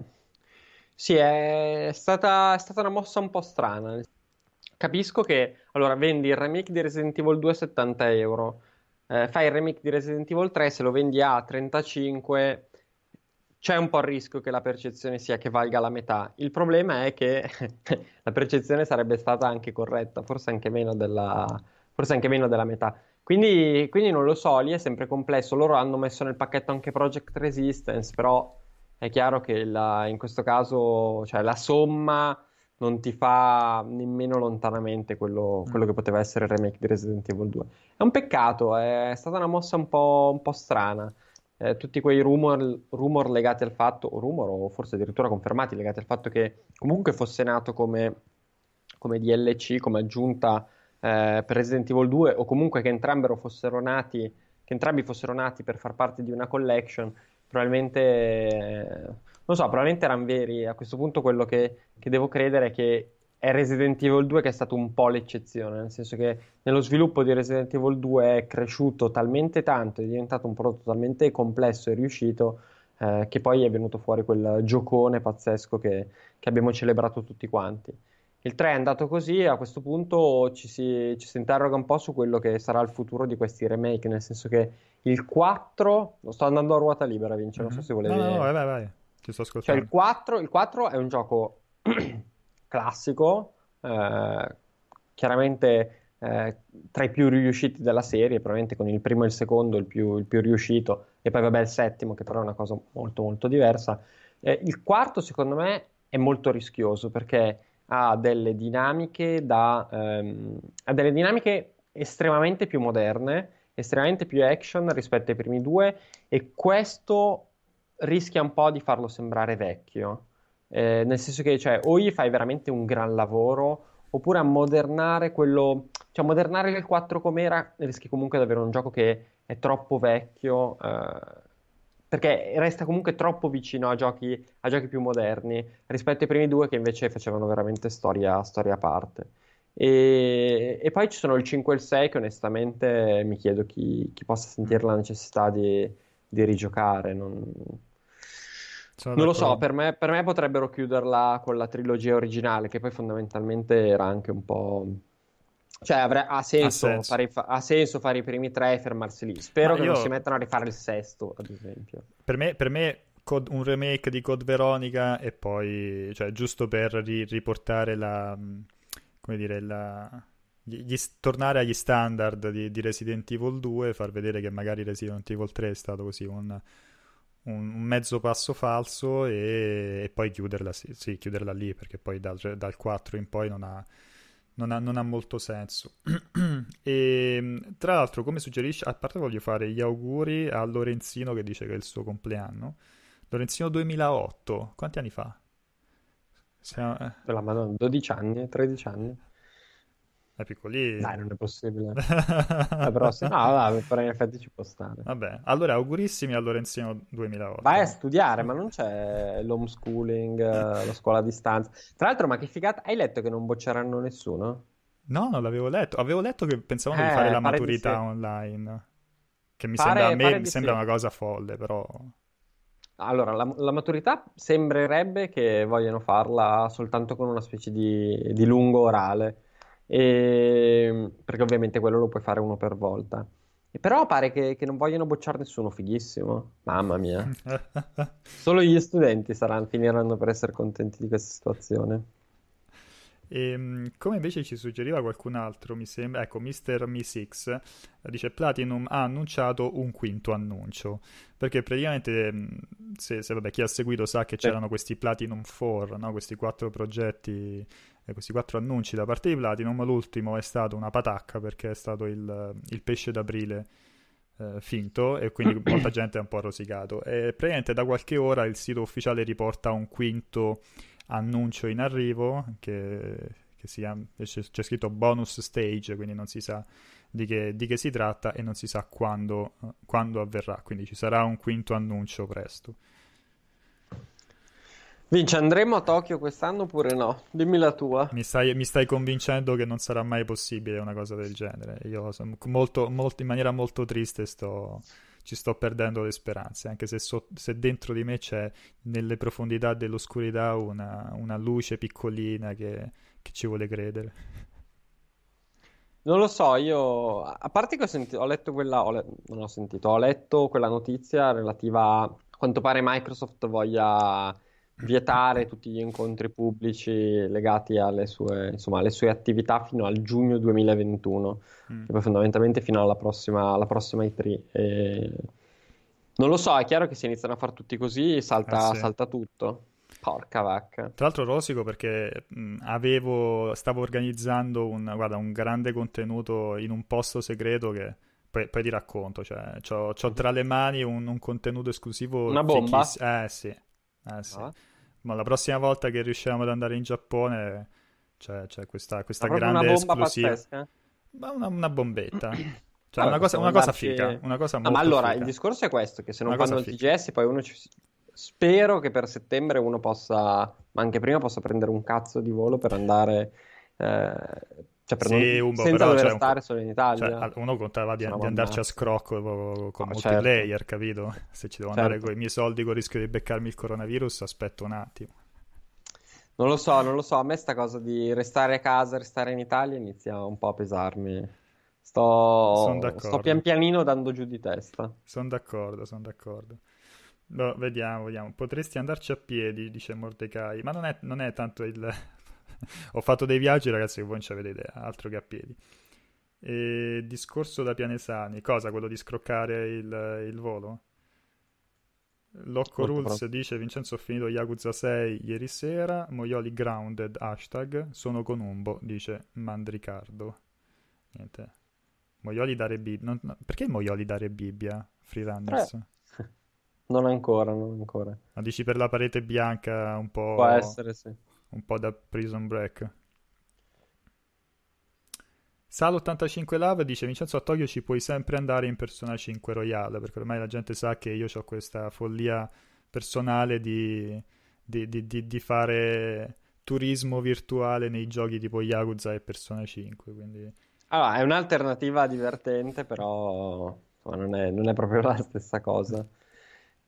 Sì, è stata, è stata una mossa un po' strana capisco che allora vendi il remake di Resident Evil 2 a 70 euro, eh, fai il remake di Resident Evil 3, se lo vendi a 35 c'è un po' il rischio che la percezione sia che valga la metà. Il problema è che la percezione sarebbe stata anche corretta, forse anche meno della, anche meno della metà. Quindi, quindi, non lo so, lì è sempre complesso. Loro hanno messo nel pacchetto anche Project Resistance, però è chiaro che la, in questo caso cioè, la somma non ti fa nemmeno lontanamente quello, quello, che poteva essere il remake di Resident Evil 2. È un peccato, è stata una mossa un po', un po strana. Eh, tutti quei rumor, rumor, legati al fatto, o rumor o forse addirittura confermati, legati al fatto che comunque fosse nato come, come DLC, come aggiunta eh, per Resident Evil 2, o comunque che entrambi fossero nati, che entrambi fossero nati per far parte di una collection, probabilmente... Eh, non so, probabilmente erano veri. A questo punto quello che, che devo credere è che è Resident Evil 2 che è stato un po' l'eccezione, nel senso che nello sviluppo di Resident Evil 2 è cresciuto talmente tanto, è diventato un prodotto talmente complesso e riuscito eh, che poi è venuto fuori quel giocone pazzesco che, che, abbiamo celebrato tutti quanti. Il 3 è andato così, a questo punto ci si, ci si interroga un po' su quello che sarà il futuro di questi remake, nel senso che il 4, lo sto andando a ruota libera, Vince, non so mhm. se volevi... No, no, vai, vai, vai. Ti sto ascoltando. Cioè, il 4, il 4 è un gioco classico, eh, chiaramente eh, tra i più riusciti della serie, probabilmente con il primo e il secondo il più, il più riuscito, e poi vabbè il settimo, che però è una cosa molto molto diversa. Eh, il quarto, secondo me, è molto rischioso perché ha delle dinamiche da, ehm, ha delle dinamiche estremamente più moderne, estremamente più action rispetto ai primi due, e questo rischia un po' di farlo sembrare vecchio. Eh, nel senso che cioè, o gli fai veramente un gran lavoro, oppure a modernare quello, cioè modernare il 4 com'era, rischi comunque di avere un gioco che è troppo vecchio, eh, perché resta comunque troppo vicino a giochi, a giochi, più moderni rispetto ai primi due che invece facevano veramente storia, storia a parte. E, e, poi ci sono il 5 e il 6 che onestamente mi chiedo chi, chi possa sentire la necessità di, di rigiocare. Non, non lo so, per me, per me, potrebbero chiuderla con la trilogia originale, che poi fondamentalmente era anche un po'. Cioè, avre- ha, senso ha, senso. Fare, fa- ha, senso Fare, i primi tre e fermarsi lì. Spero Ma che io... non si mettano a rifare il sesto, ad esempio. Per me, per me un remake di Code Veronica e poi, cioè, giusto per ri- riportare la. come dire, la. Gli, tornare agli standard di, di Resident Evil 2 far vedere che magari Resident Evil 3 è stato così un un, mezzo passo falso e, e poi chiuderla, sì, sì, chiuderla lì perché poi dal, dal 4 in poi non ha, non ha, non ha molto senso. e tra l'altro, come suggerisce, a parte voglio fare gli auguri a Lorenzino che dice che è il suo compleanno. Lorenzino 2008, quanti anni fa? Siamo... Eh. La Madonna, 12 anni, 13 anni. È piccolino. Dai, non è possibile. eh, però sì, no, vabbè, però in effetti ci può stare. Vabbè, allora augurissimi a Lorenzino 2008. Vai a studiare, ma non c'è l'homeschooling, la scuola a distanza. Tra l'altro, ma che figata, hai letto che non bocceranno nessuno? No, non l'avevo letto. Avevo letto che pensavano eh, di fare la maturità sì. online. Che mi pare, sembra, a me mi sembra sì. una cosa folle, però... Allora, la, la, maturità sembrerebbe che vogliano farla soltanto con una specie di, di lungo orale e... Ehm, perché ovviamente quello lo puoi fare uno per volta. E però pare che, che non vogliono bocciare nessuno, fighissimo. Mamma mia. Solo gli studenti saranno, finiranno per essere contenti di questa situazione. E, ehm, come invece ci suggeriva qualcun altro, mi sembra, ecco, Mr. Mi6 dice Platinum ha annunciato un quinto annuncio, perché praticamente, mm, se, se vabbè, chi ha seguito sa che c'erano questi Platinum 4, no? questi quattro progetti questi quattro annunci da parte di Platinum. L'ultimo è stato una patacca perché è stato il, il pesce d'aprile eh, finto e quindi molta gente è un po' rosicato. E praticamente da qualche ora il sito ufficiale riporta un quinto annuncio in arrivo che, che sia, c'è, c'è, scritto bonus stage, quindi non si sa di che, di che si tratta e non si sa quando, quando avverrà. Quindi ci sarà un quinto annuncio presto. Vince, andremo a Tokyo quest'anno oppure no? Dimmi la tua. Mi stai, mi stai, convincendo che non sarà mai possibile una cosa del genere. Io molto, molto, in maniera molto triste sto, ci sto perdendo le speranze, anche se, so, se, dentro di me c'è nelle profondità dell'oscurità una, una luce piccolina che, che, ci vuole credere. Non lo so, io a parte che ho, sentito, ho letto quella, ho le, non ho sentito, ho letto quella notizia relativa a quanto pare Microsoft voglia vietare tutti gli incontri pubblici legati alle sue, insomma, alle sue attività fino al giugno 2021, mm. fondamentalmente fino alla prossima, alla prossima E3. E... Non lo so, è chiaro che se iniziano a fare tutti così salta, eh sì. salta tutto. Porca vacca. Tra l'altro rosico perché avevo, stavo organizzando un, guarda, un grande contenuto in un posto segreto che poi, poi ti racconto, cioè ho tra le mani un, un contenuto esclusivo. Una bomba? Eh sì. Eh, sì. Ah ma la prossima volta che riusciamo ad andare in Giappone c'è, c'è questa, questa grande una esclusiva. Ma una, una bombetta. Cioè, una cosa, una cosa figa, una cosa ah, Ma allora, figa. il discorso è questo, che se non fanno il TGS poi uno ci... Spero che per settembre uno possa, ma anche prima, possa prendere un cazzo di volo per andare... Eh, cioè per sì, non... Umbo, senza dover stare un... solo in Italia. Cioè, uno contava di, di andarci a scrocco con no, multiplayer, certo. capito? Se ci devo certo. andare con i miei soldi con il rischio di beccarmi il coronavirus, aspetto un attimo. Non lo so, non lo so. A me sta cosa di restare a casa, restare in Italia inizia un po' a pesarmi. Sto, sto pian pianino dando giù di testa. Sono d'accordo, sono d'accordo. No, vediamo, vediamo. Potresti andarci a piedi, dice Mordecai, ma non è, non è tanto il, ho fatto dei viaggi, ragazzi, che voi non ci avete idea, altro che a piedi. E discorso da Pianesani, cosa quello di scroccare il, il volo? Locco Rules dice Vincenzo ho finito Yakuza 6 ieri sera, Moioli grounded, hashtag, sono con Umbo, dice Mandricardo. Niente. Moioli dare Bibbia. No, perché Moioli dare Bibbia? Freerunners? Eh. Non ancora, non ancora. Ma dici per la parete bianca un po'... Può essere, sì un po' da Prison Break. Sal85 Love dice Vincenzo a Tokyo ci puoi sempre andare in Persona 5 Royale perché ormai la gente sa che io ho questa follia personale di, di, di, di fare turismo virtuale nei giochi tipo Yakuza e Persona 5. Quindi... Allora, è un'alternativa divertente, però non è, non è proprio la stessa cosa.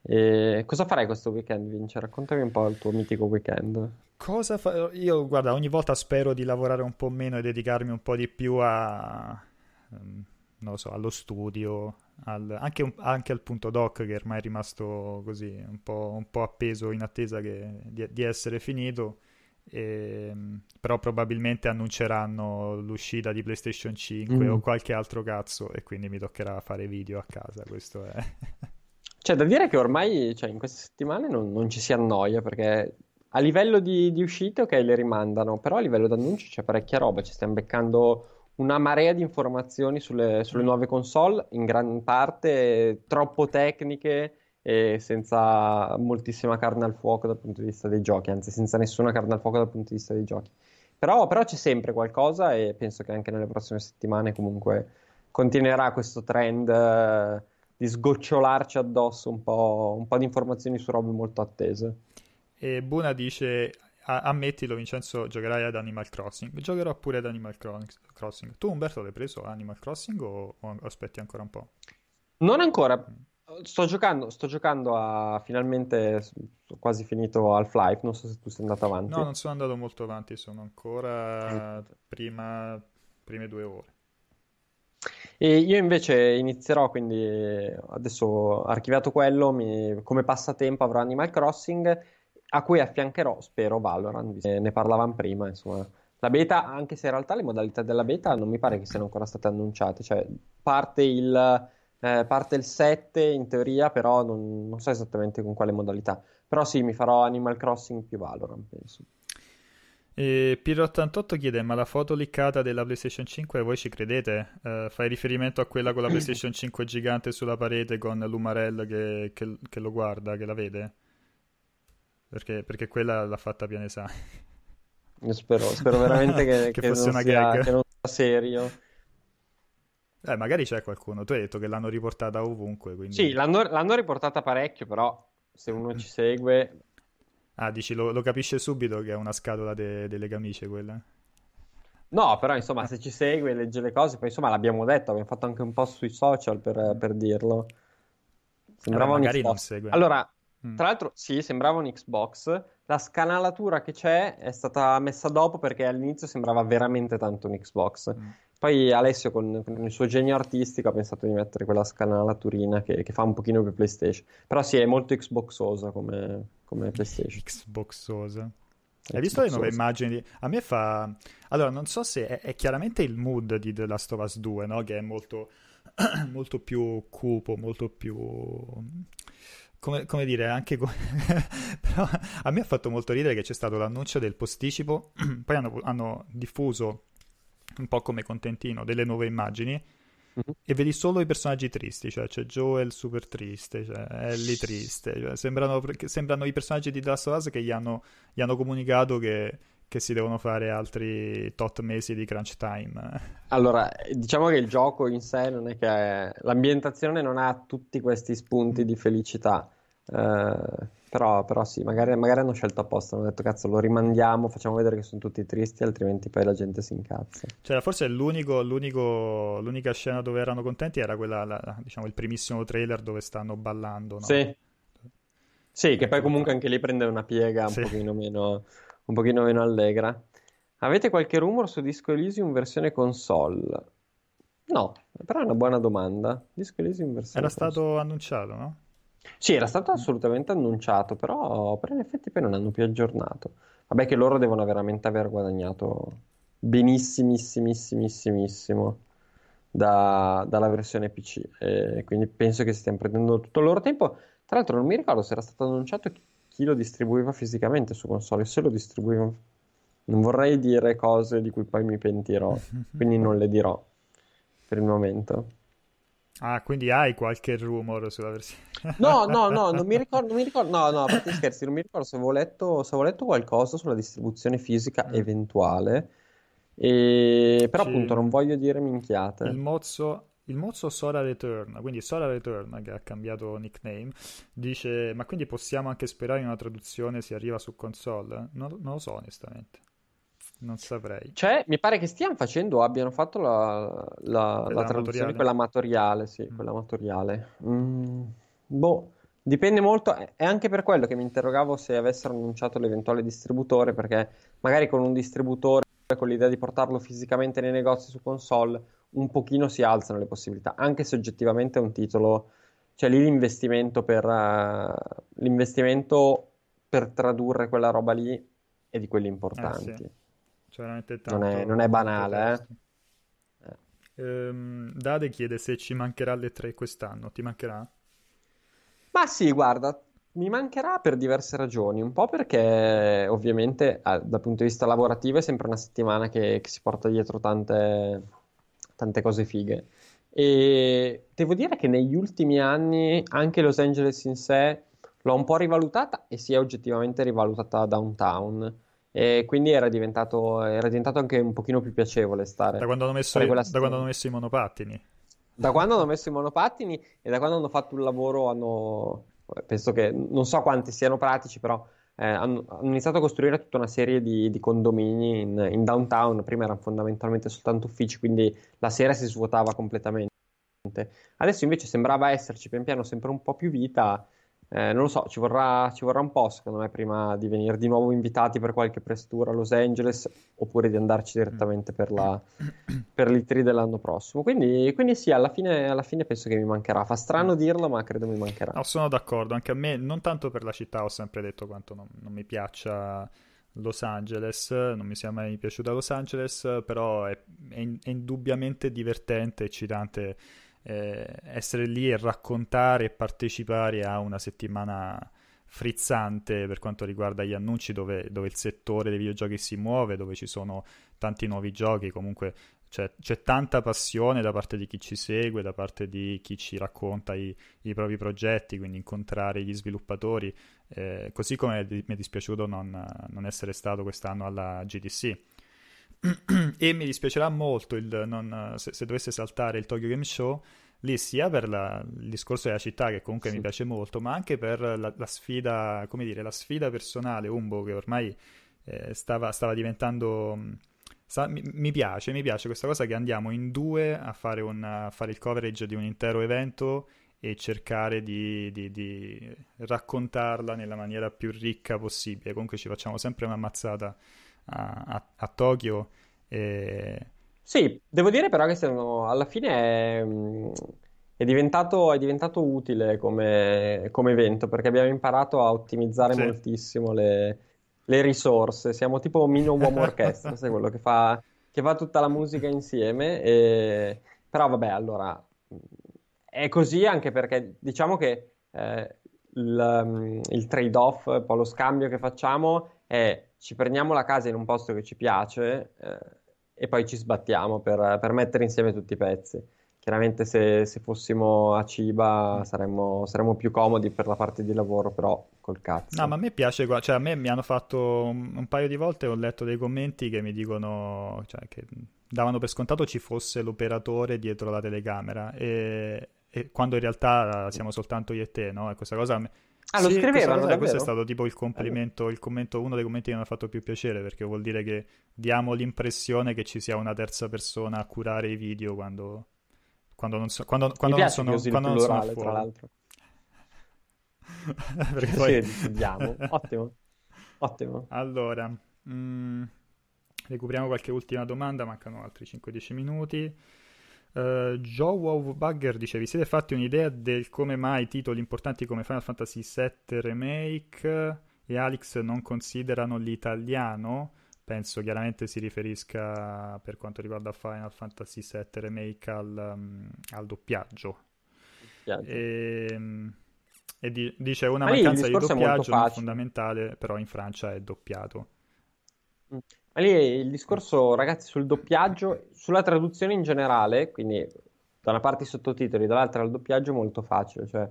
E cosa farai questo weekend, Vince? Raccontami un po' il tuo mitico weekend. Cosa fa... Io, guarda, ogni volta spero di lavorare un po' meno e dedicarmi un po' di più a... Um, non lo so, allo studio, al... Anche, un... anche, al punto doc che ormai è rimasto così, un po', un po appeso in attesa che... di... di, essere finito. E... Però probabilmente annunceranno l'uscita di PlayStation 5 mm. o qualche altro cazzo e quindi mi toccherà fare video a casa, questo è... C'è da dire che ormai cioè, in queste settimane non, non, ci si annoia perché a livello di, di, uscite, ok, le rimandano, però a livello di annunci c'è parecchia roba. Ci stiamo beccando una marea di informazioni sulle, sulle nuove console, in gran parte troppo tecniche e senza moltissima carne al fuoco dal punto di vista dei giochi, anzi senza nessuna carne al fuoco dal punto di vista dei giochi. Però, però c'è sempre qualcosa e penso che anche nelle prossime settimane comunque continuerà questo trend. Eh, di sgocciolarci addosso un po', un po' di informazioni su robe molto attese. E Buna dice: Ammettilo, Vincenzo, giocherai ad Animal Crossing. Giocherò pure ad Animal Crossing. Tu, Umberto, l'hai preso Animal Crossing o, o aspetti ancora un po'? Non ancora. Sto giocando, sto giocando a finalmente ho quasi finito Half-Life. Non so se tu sei andato avanti. No, non sono andato molto avanti, sono ancora prima, prime due ore. E io invece inizierò, quindi adesso archiviato quello, mi, come passatempo avrò Animal Crossing, a cui affiancherò, spero, Valorant, ne parlavamo prima, insomma. La beta, anche se in realtà le modalità della beta non mi pare che siano ancora state annunciate, cioè parte il, eh, parte il 7 in teoria, però non, non so esattamente con quale modalità. Però sì, mi farò Animal Crossing più Valorant, penso. E Pirro88 chiede: Ma la foto liccata della PlayStation 5 voi ci credete? Uh, fai riferimento a quella con la PlayStation 5 gigante sulla parete con l'Umarell che, che, che lo guarda, che la vede? Perché, perché quella l'ha fatta Pianesani. Io spero, spero veramente che, che, fosse una sia. Che non sia serio. Eh, magari c'è qualcuno. Tu hai detto che l'hanno riportata ovunque. Quindi... Sì, l'hanno, l'hanno riportata parecchio, però se uno ci segue Ah, dici, lo, lo capisce subito che è una scatola de, delle camicie quella? No, però insomma, se ci segue legge le cose, poi insomma l'abbiamo detto, abbiamo fatto anche un post sui social per, per dirlo. Sembrava allora, un Xbox. non segue. Allora, mm. tra l'altro, sì, sembrava un Xbox. La scanalatura che c'è è stata messa dopo perché all'inizio sembrava veramente tanto un Xbox. Mm. Poi Alessio con, con, il suo genio artistico ha pensato di mettere quella scanalaturina che, che fa un pochino più PlayStation. Però sì, è molto Xboxosa come, come PlayStation. Xboxosa. Hai visto le nuove immagini? A me fa... Allora, non so se è, è chiaramente il mood di The Last of Us 2, no? Che è molto, molto più cupo, molto più... Come, come, dire, anche però a me ha fatto molto ridere che c'è stato l'annuncio del posticipo, poi hanno, hanno diffuso un po' come contentino, delle nuove immagini mm-hmm. e vedi solo i personaggi tristi, cioè c'è Joel super triste, cioè Ellie triste, cioè, sembrano, sembrano, i personaggi di The Last of Us che gli hanno, gli hanno comunicato che, che, si devono fare altri tot mesi di crunch time. Allora, diciamo che il gioco in sé non è che è... l'ambientazione non ha tutti questi spunti di felicità. Uh, però, però, sì, magari, magari, hanno scelto apposta, hanno detto cazzo lo rimandiamo, facciamo vedere che sono tutti tristi, altrimenti poi la gente si incazza. Cioè, forse l'unico, l'unico, l'unica scena dove erano contenti era quella, la, diciamo, il primissimo trailer dove stanno ballando, no? Sì. Sì, che poi comunque anche lì prende una piega un, sì. pochino, meno, un pochino meno allegra. Avete qualche rumor su Disco Elysium versione console? No, però è una buona domanda. Disco Elysium versione Era console. stato annunciato, no? Sì, era stato assolutamente annunciato, però, però in effetti poi non hanno più aggiornato. Vabbè che loro devono veramente aver guadagnato benissimissimo da, dalla versione PC, e quindi penso che stiano prendendo tutto il loro tempo. Tra l'altro non mi ricordo se era stato annunciato chi lo distribuiva fisicamente su console, se lo distribuivano. Non vorrei dire cose di cui poi mi pentirò, quindi non le dirò per il momento. Ah, quindi hai qualche rumor sulla versione? No, no, no, non mi ricordo, non mi ricordo no, no, a parte scherzi, non mi ricordo se avevo letto, se avevo letto qualcosa sulla distribuzione fisica eventuale, e... però Ci... appunto non voglio dire minchiate. Il mozzo il mozzo Sora Return, quindi Sora Return che ha cambiato nickname, dice ma quindi possiamo anche sperare in una traduzione se arriva su console? Non, non lo so onestamente. Non saprei. Cioè, mi pare che stiano facendo abbiano fatto la, la, la traduzione, quella amatoriale, sì, mm. quella amatoriale. Mm, boh, dipende molto, è anche per quello che mi interrogavo se avessero annunciato l'eventuale distributore, perché magari con un distributore, con l'idea di portarlo fisicamente nei negozi su console, un pochino si alzano le possibilità, anche se oggettivamente è un titolo, cioè lì l'investimento per, uh, l'investimento per tradurre quella roba lì è di quelli importanti. Eh sì. Cioè, veramente tanto, non, è, non è banale, eh. Ehm, Dade chiede se ci mancherà le tre quest'anno. Ti mancherà? Ma sì, guarda, mi mancherà per diverse ragioni. Un po' perché, ovviamente, dal punto di vista lavorativo è sempre una settimana che, che si porta dietro tante, tante cose fighe. E devo dire che negli ultimi anni anche Los Angeles in sé l'ho un po' rivalutata e si è oggettivamente rivalutata downtown. E quindi era diventato, era diventato anche un pochino più piacevole stare. Da quando hanno messo, i, da quando hanno messo i monopattini. Da quando hanno messo i monopattini e da quando hanno fatto un lavoro, hanno, penso che non so quanti siano pratici, però eh, hanno, hanno, iniziato a costruire tutta una serie di, di condomini in, in, downtown. Prima erano fondamentalmente soltanto uffici, quindi la sera si svuotava completamente. Adesso invece sembrava esserci pian piano sempre un po' più vita eh, non lo so, ci vorrà, ci vorrà, un po' secondo me prima di venire di nuovo invitati per qualche prestura a Los Angeles oppure di andarci direttamente per, la, per l'E3 dell'anno prossimo. Quindi, quindi sì, alla fine, alla fine, penso che mi mancherà. Fa strano dirlo, ma credo mi mancherà. No, sono d'accordo, anche a me, non tanto per la città, ho sempre detto quanto non, non mi piaccia Los Angeles, non mi sia mai piaciuta Los Angeles, però è, è, è indubbiamente divertente, eccitante eh, essere lì e raccontare e partecipare a una settimana frizzante per quanto riguarda gli annunci dove, dove, il settore dei videogiochi si muove, dove ci sono tanti nuovi giochi, comunque c'è, c'è tanta passione da parte di chi ci segue, da parte di chi ci racconta i, i propri progetti, quindi incontrare gli sviluppatori, eh, così come mi è dispiaciuto non, non essere stato quest'anno alla GDC e mi dispiacerà molto il, non, se, se, dovesse saltare il Tokyo Game Show lì sia per la, il discorso della città che comunque sì. mi piace molto ma anche per la, la, sfida come dire la sfida personale Umbo che ormai eh, stava, stava, diventando sta, mi, mi, piace mi piace questa cosa che andiamo in due a fare, un, a fare il coverage di un intero evento e cercare di, di, di raccontarla nella maniera più ricca possibile comunque ci facciamo sempre una mazzata a, a, a Tokyo. E... Sì, devo dire però che sono, alla fine è, mm, è, diventato, è diventato, utile come, come, evento perché abbiamo imparato a ottimizzare sì. moltissimo le, le, risorse. Siamo tipo Mino Uomo Orchestra, sai quello che fa, che fa, tutta la musica insieme. E... Però vabbè, allora è così anche perché diciamo che eh, il, mm, il trade-off, poi lo scambio che facciamo è ci prendiamo la casa in un posto che ci piace eh, e poi ci sbattiamo per, per, mettere insieme tutti i pezzi. Chiaramente se, se fossimo a Ciba mm. saremmo, saremmo, più comodi per la parte di lavoro, però col cazzo. No, ma a me piace, cioè a me mi hanno fatto un, paio di volte, ho letto dei commenti che mi dicono, cioè che davano per scontato ci fosse l'operatore dietro la telecamera e, e quando in realtà siamo soltanto io e te, no? E questa cosa Ah, lo sì, scrivevano cosa, Questo è stato tipo il complimento, il commento, uno dei commenti che mi ha fatto più piacere perché vuol dire che diamo l'impressione che ci sia una terza persona a curare i video quando, quando non, so, quando, quando non sono, quando non sono fuori. Tra l'altro. perché poi... Sì. Ottimo. Ottimo. Allora, mh, mm, recuperiamo qualche ultima domanda, mancano altri 5-10 minuti. Uh, Joe Wow Bugger dice: Vi siete fatti un'idea del come mai titoli importanti come Final Fantasy VII Remake e Alex non considerano l'italiano? Penso chiaramente si riferisca per quanto riguarda Final Fantasy VII Remake al, um, al doppiaggio. E, ehm, e di, dice una mancanza di doppiaggio fondamentale, però in Francia è doppiato. Mm. Ma lì il discorso, ragazzi, sul doppiaggio, sulla traduzione in generale, quindi da una parte i sottotitoli, dall'altra il doppiaggio è molto facile, cioè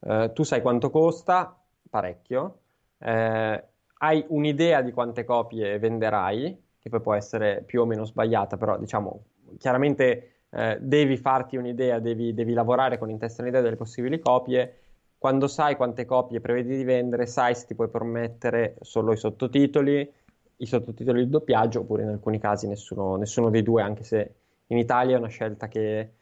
eh, tu sai quanto costa, parecchio, eh, hai un'idea di quante copie venderai, che poi può essere più o meno sbagliata, però diciamo chiaramente eh, devi farti un'idea, devi, devi, lavorare con in testa un'idea delle possibili copie. Quando sai quante copie prevedi di vendere, sai se ti puoi permettere solo i sottotitoli, i sottotitoli di doppiaggio, oppure in alcuni casi nessuno, nessuno dei due, anche se in Italia è una scelta che,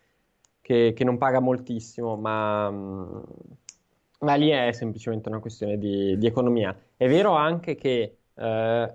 che, che non paga moltissimo, ma, ma, lì è semplicemente una questione di, di economia. È vero anche che eh,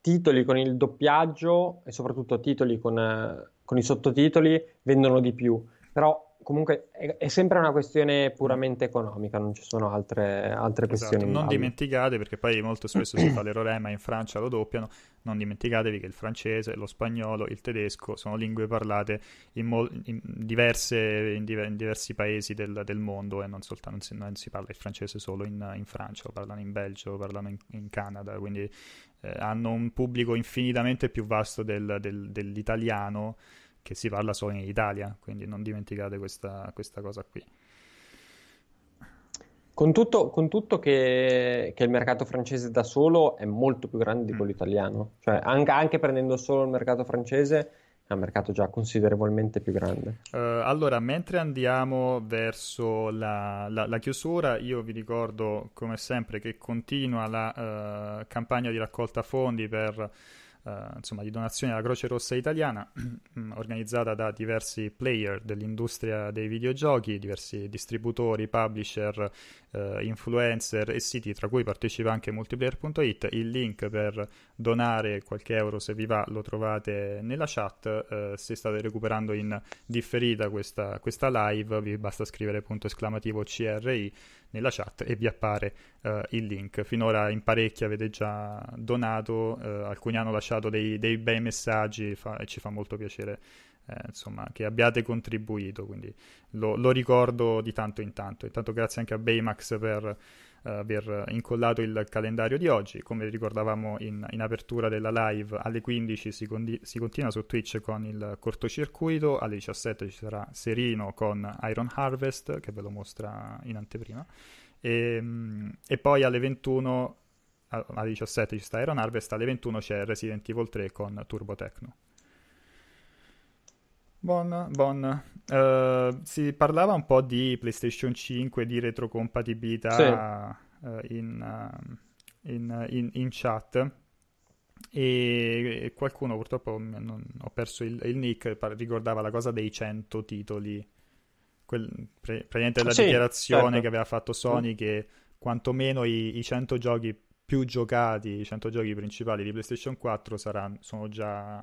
titoli con il doppiaggio e soprattutto titoli con, con i sottotitoli vendono di più, però comunque è, è, sempre una questione puramente economica, non ci sono altre, altre esatto, questioni. Non dimenticate, perché poi molto spesso si fa l'errore, ma in Francia lo doppiano, non dimenticatevi che il francese, lo spagnolo, il tedesco sono lingue parlate in, mol- in, diverse, in, diver- in diversi paesi del, del, mondo e non, soltanto, non si, non si parla il francese solo in, Francia, lo parlano in Belgio, lo parlano in, Canada, quindi eh, hanno un pubblico infinitamente più vasto del, del, dell'italiano che si parla solo in Italia, quindi non dimenticate questa, questa cosa qui. Con tutto, con tutto che, che, il mercato francese da solo è molto più grande di mm. quello italiano, cioè anche, anche, prendendo solo il mercato francese è un mercato già considerevolmente più grande. Uh, allora, mentre andiamo verso la, la, la, chiusura, io vi ricordo come sempre che continua la uh, campagna di raccolta fondi per eh, insomma, di donazioni alla Croce Rossa Italiana, organizzata da diversi player dell'industria dei videogiochi, diversi distributori, publisher, uh, influencer e siti, tra cui partecipa anche multiplayer.it. Il link per donare qualche euro se vi va lo trovate nella chat. Uh, se state recuperando in differita questa, questa live, vi basta scrivere punto esclamativo CRI nella chat e vi appare uh, il link. Finora in parecchi avete già donato, uh, alcuni hanno lasciato dei, dei bei messaggi fa, e ci fa molto piacere eh, insomma, che abbiate contribuito, quindi lo, lo, ricordo di tanto in tanto. Intanto grazie anche a Baymax per aver incollato il calendario di oggi. Come ricordavamo in, in apertura della live, alle 15 si, condi- si, continua su Twitch con il cortocircuito, alle 17 ci sarà Serino con Iron Harvest, che ve lo mostra in anteprima, e, mm, e poi alle 21 alle 17 ci sta Iron Harvest, alle 21 c'è Resident Evil 3 con Turbo Techno. Buon, buon. Uh, si parlava un po' di PlayStation 5, di retrocompatibilità sì. uh, in, uh, in, in, in, chat. E qualcuno purtroppo non, ho perso il, il, nick, ricordava la cosa dei 100 titoli. Quel, pre, praticamente la sì, dichiarazione certo. che aveva fatto Sony mm. che quantomeno i, i 100 giochi più giocati, i 100 giochi principali di PlayStation 4 saranno, sono già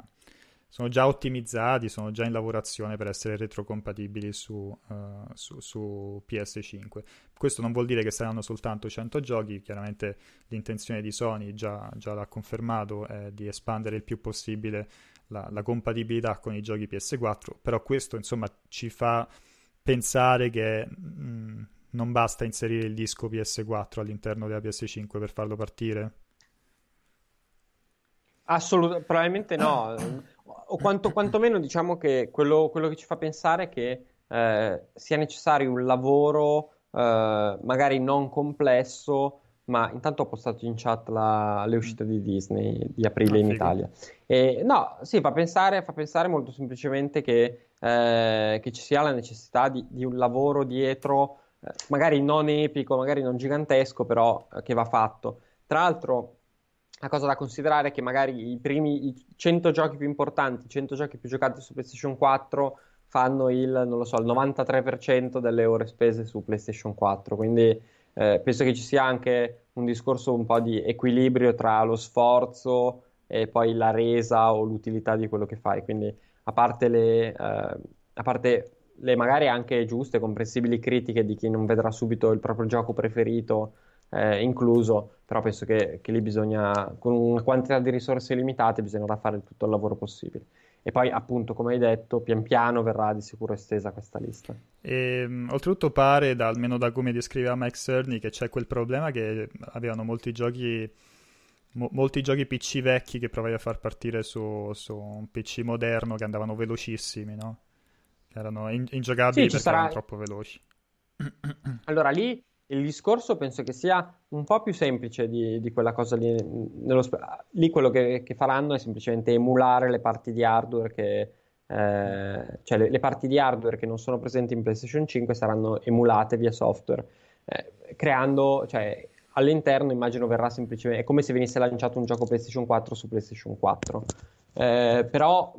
sono già ottimizzati, sono già in lavorazione per essere retrocompatibili su, uh, su, su, PS5. Questo non vuol dire che saranno soltanto 100 giochi, chiaramente l'intenzione di Sony già, già l'ha confermato è di espandere il più possibile la, la, compatibilità con i giochi PS4, però questo insomma ci fa pensare che mh, mm, non basta inserire il disco PS4 all'interno della PS5 per farlo partire. Assolutamente, probabilmente no o quanto, quantomeno diciamo che quello, quello, che ci fa pensare è che eh, sia necessario un lavoro eh, magari non complesso, ma intanto ho postato in chat la, le uscite di Disney di aprile ah, in Italia. E, no, sì, fa pensare, fa pensare molto semplicemente che, eh, che, ci sia la necessità di, di un lavoro dietro, eh, magari non epico, magari non gigantesco, però eh, che va fatto. Tra l'altro, la cosa da considerare è che magari i primi i 100 giochi più importanti, i 100 giochi più giocati su PlayStation 4 fanno il, so, il 93% delle ore spese su PlayStation 4, quindi eh, penso che ci sia anche un discorso un po' di equilibrio tra lo sforzo e poi la resa o l'utilità di quello che fai, quindi a parte le, eh, a parte le magari anche giuste, comprensibili critiche di chi non vedrà subito il proprio gioco preferito eh, incluso, però penso che, che, lì bisogna, con una quantità di risorse limitate, bisognerà fare tutto il lavoro possibile. E poi, appunto, come hai detto, pian piano verrà di sicuro estesa questa lista. E, um, oltretutto pare, da, almeno da come descriveva Mike Cerny, che c'è quel problema che avevano molti giochi Mo- molti giochi PC vecchi che provavi a far partire su, su, un PC moderno che andavano velocissimi, no? Erano in- ingiocabili sì, perché sarà... erano troppo veloci. Allora, lì il discorso penso che sia un po' più semplice di, di quella cosa lì. Nello, lì quello che, che, faranno è semplicemente emulare le parti di hardware che, eh, cioè le, le, parti di hardware che non sono presenti in PlayStation 5 saranno emulate via software, eh, creando, cioè all'interno immagino verrà semplicemente, è come se venisse lanciato un gioco PlayStation 4 su PlayStation 4, eh, però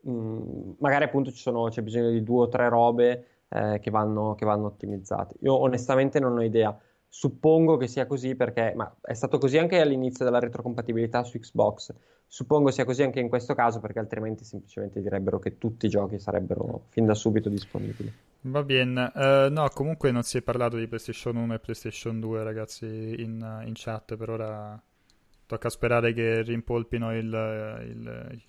mh, mm, magari appunto sono, c'è bisogno di due o tre robe eh, che vanno, che vanno ottimizzate. Io onestamente non ho idea. Suppongo che sia così perché, ma è stato così anche all'inizio della retrocompatibilità su Xbox. Suppongo sia così anche in questo caso perché altrimenti semplicemente direbbero che tutti i giochi sarebbero fin da subito disponibili. Va bene, uh, no, comunque non si è parlato di PlayStation 1 e PlayStation 2, ragazzi, in, in chat. Per ora tocca sperare che rimpolpino il, il,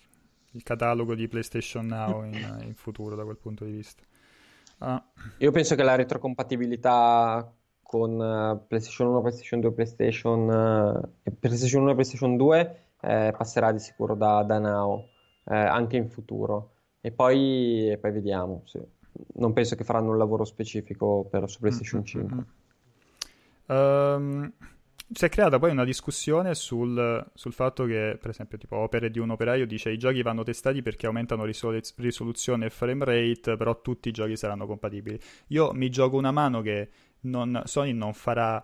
il catalogo di PlayStation Now in, in, futuro da quel punto di vista. Ah. Io penso che la retrocompatibilità con uh, PlayStation 1, PlayStation 2, PlayStation, PlayStation 1 e PlayStation 2 eh, passerà di sicuro da, da Now eh, anche in futuro. E poi, e poi vediamo. Sì. Non penso che faranno un lavoro specifico per, su PlayStation mm-hmm. 5. Um, si è creata poi una discussione sul, sul, fatto che, per esempio, tipo opere di un operaio dice i giochi vanno testati perché aumentano risol- risoluzione e frame rate, però tutti i giochi saranno compatibili. Io mi gioco una mano che non, Sony non farà,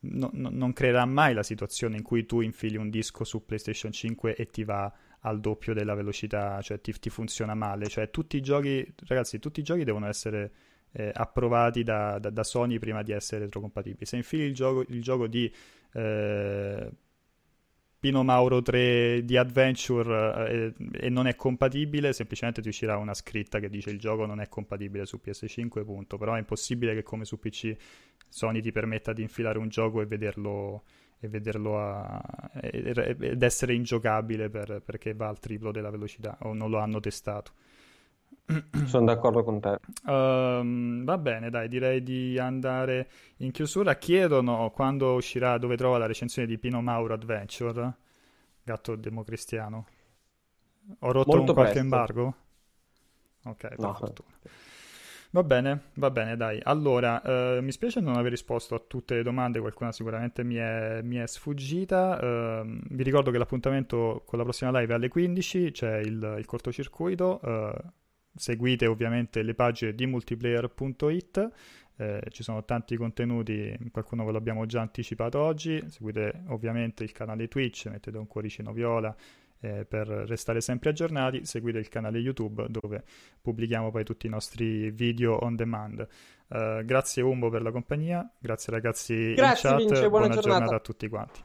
no, no, non creerà mai la situazione in cui tu infili un disco su PlayStation 5 e ti va al doppio della velocità, cioè ti, ti funziona male. Cioè tutti i giochi, ragazzi, tutti i giochi devono essere eh, approvati da, da, da, Sony prima di essere retrocompatibili. Se infili il gioco, il gioco di eh, Pino Mauro 3 di Adventure eh, e non è compatibile, semplicemente ti uscirà una scritta che dice il gioco non è compatibile su PS5, punto. Però è impossibile che come su PC Sony ti permetta di infilare un gioco e vederlo, e vederlo a, ed essere ingiocabile per, perché va al triplo della velocità o non lo hanno testato. Sono d'accordo con te. Um, va bene, dai, direi di andare in chiusura. Chiedono quando uscirà, dove trova la recensione di Pino Mauro Adventure, gatto democristiano. Ho rotto Molto un qualche presto. embargo? Ok, per no. fortuna. Va bene, va bene, dai. Allora, eh, mi spiace non aver risposto a tutte le domande, qualcuna sicuramente mi è, mi è sfuggita. Eh, vi ricordo che l'appuntamento con la prossima live è alle 15, c'è il, il cortocircuito. Eh, seguite ovviamente le pagine di multiplayer.it. Eh, ci sono tanti contenuti, qualcuno ve l'abbiamo già anticipato oggi. Seguite ovviamente il canale Twitch, mettete un cuoricino viola eh, per restare sempre aggiornati. Seguite il canale YouTube dove pubblichiamo poi tutti i nostri video on demand. Uh, grazie Umbo per la compagnia, grazie ragazzi grazie, in chat, Vince, buona, buona giornata. giornata a tutti quanti.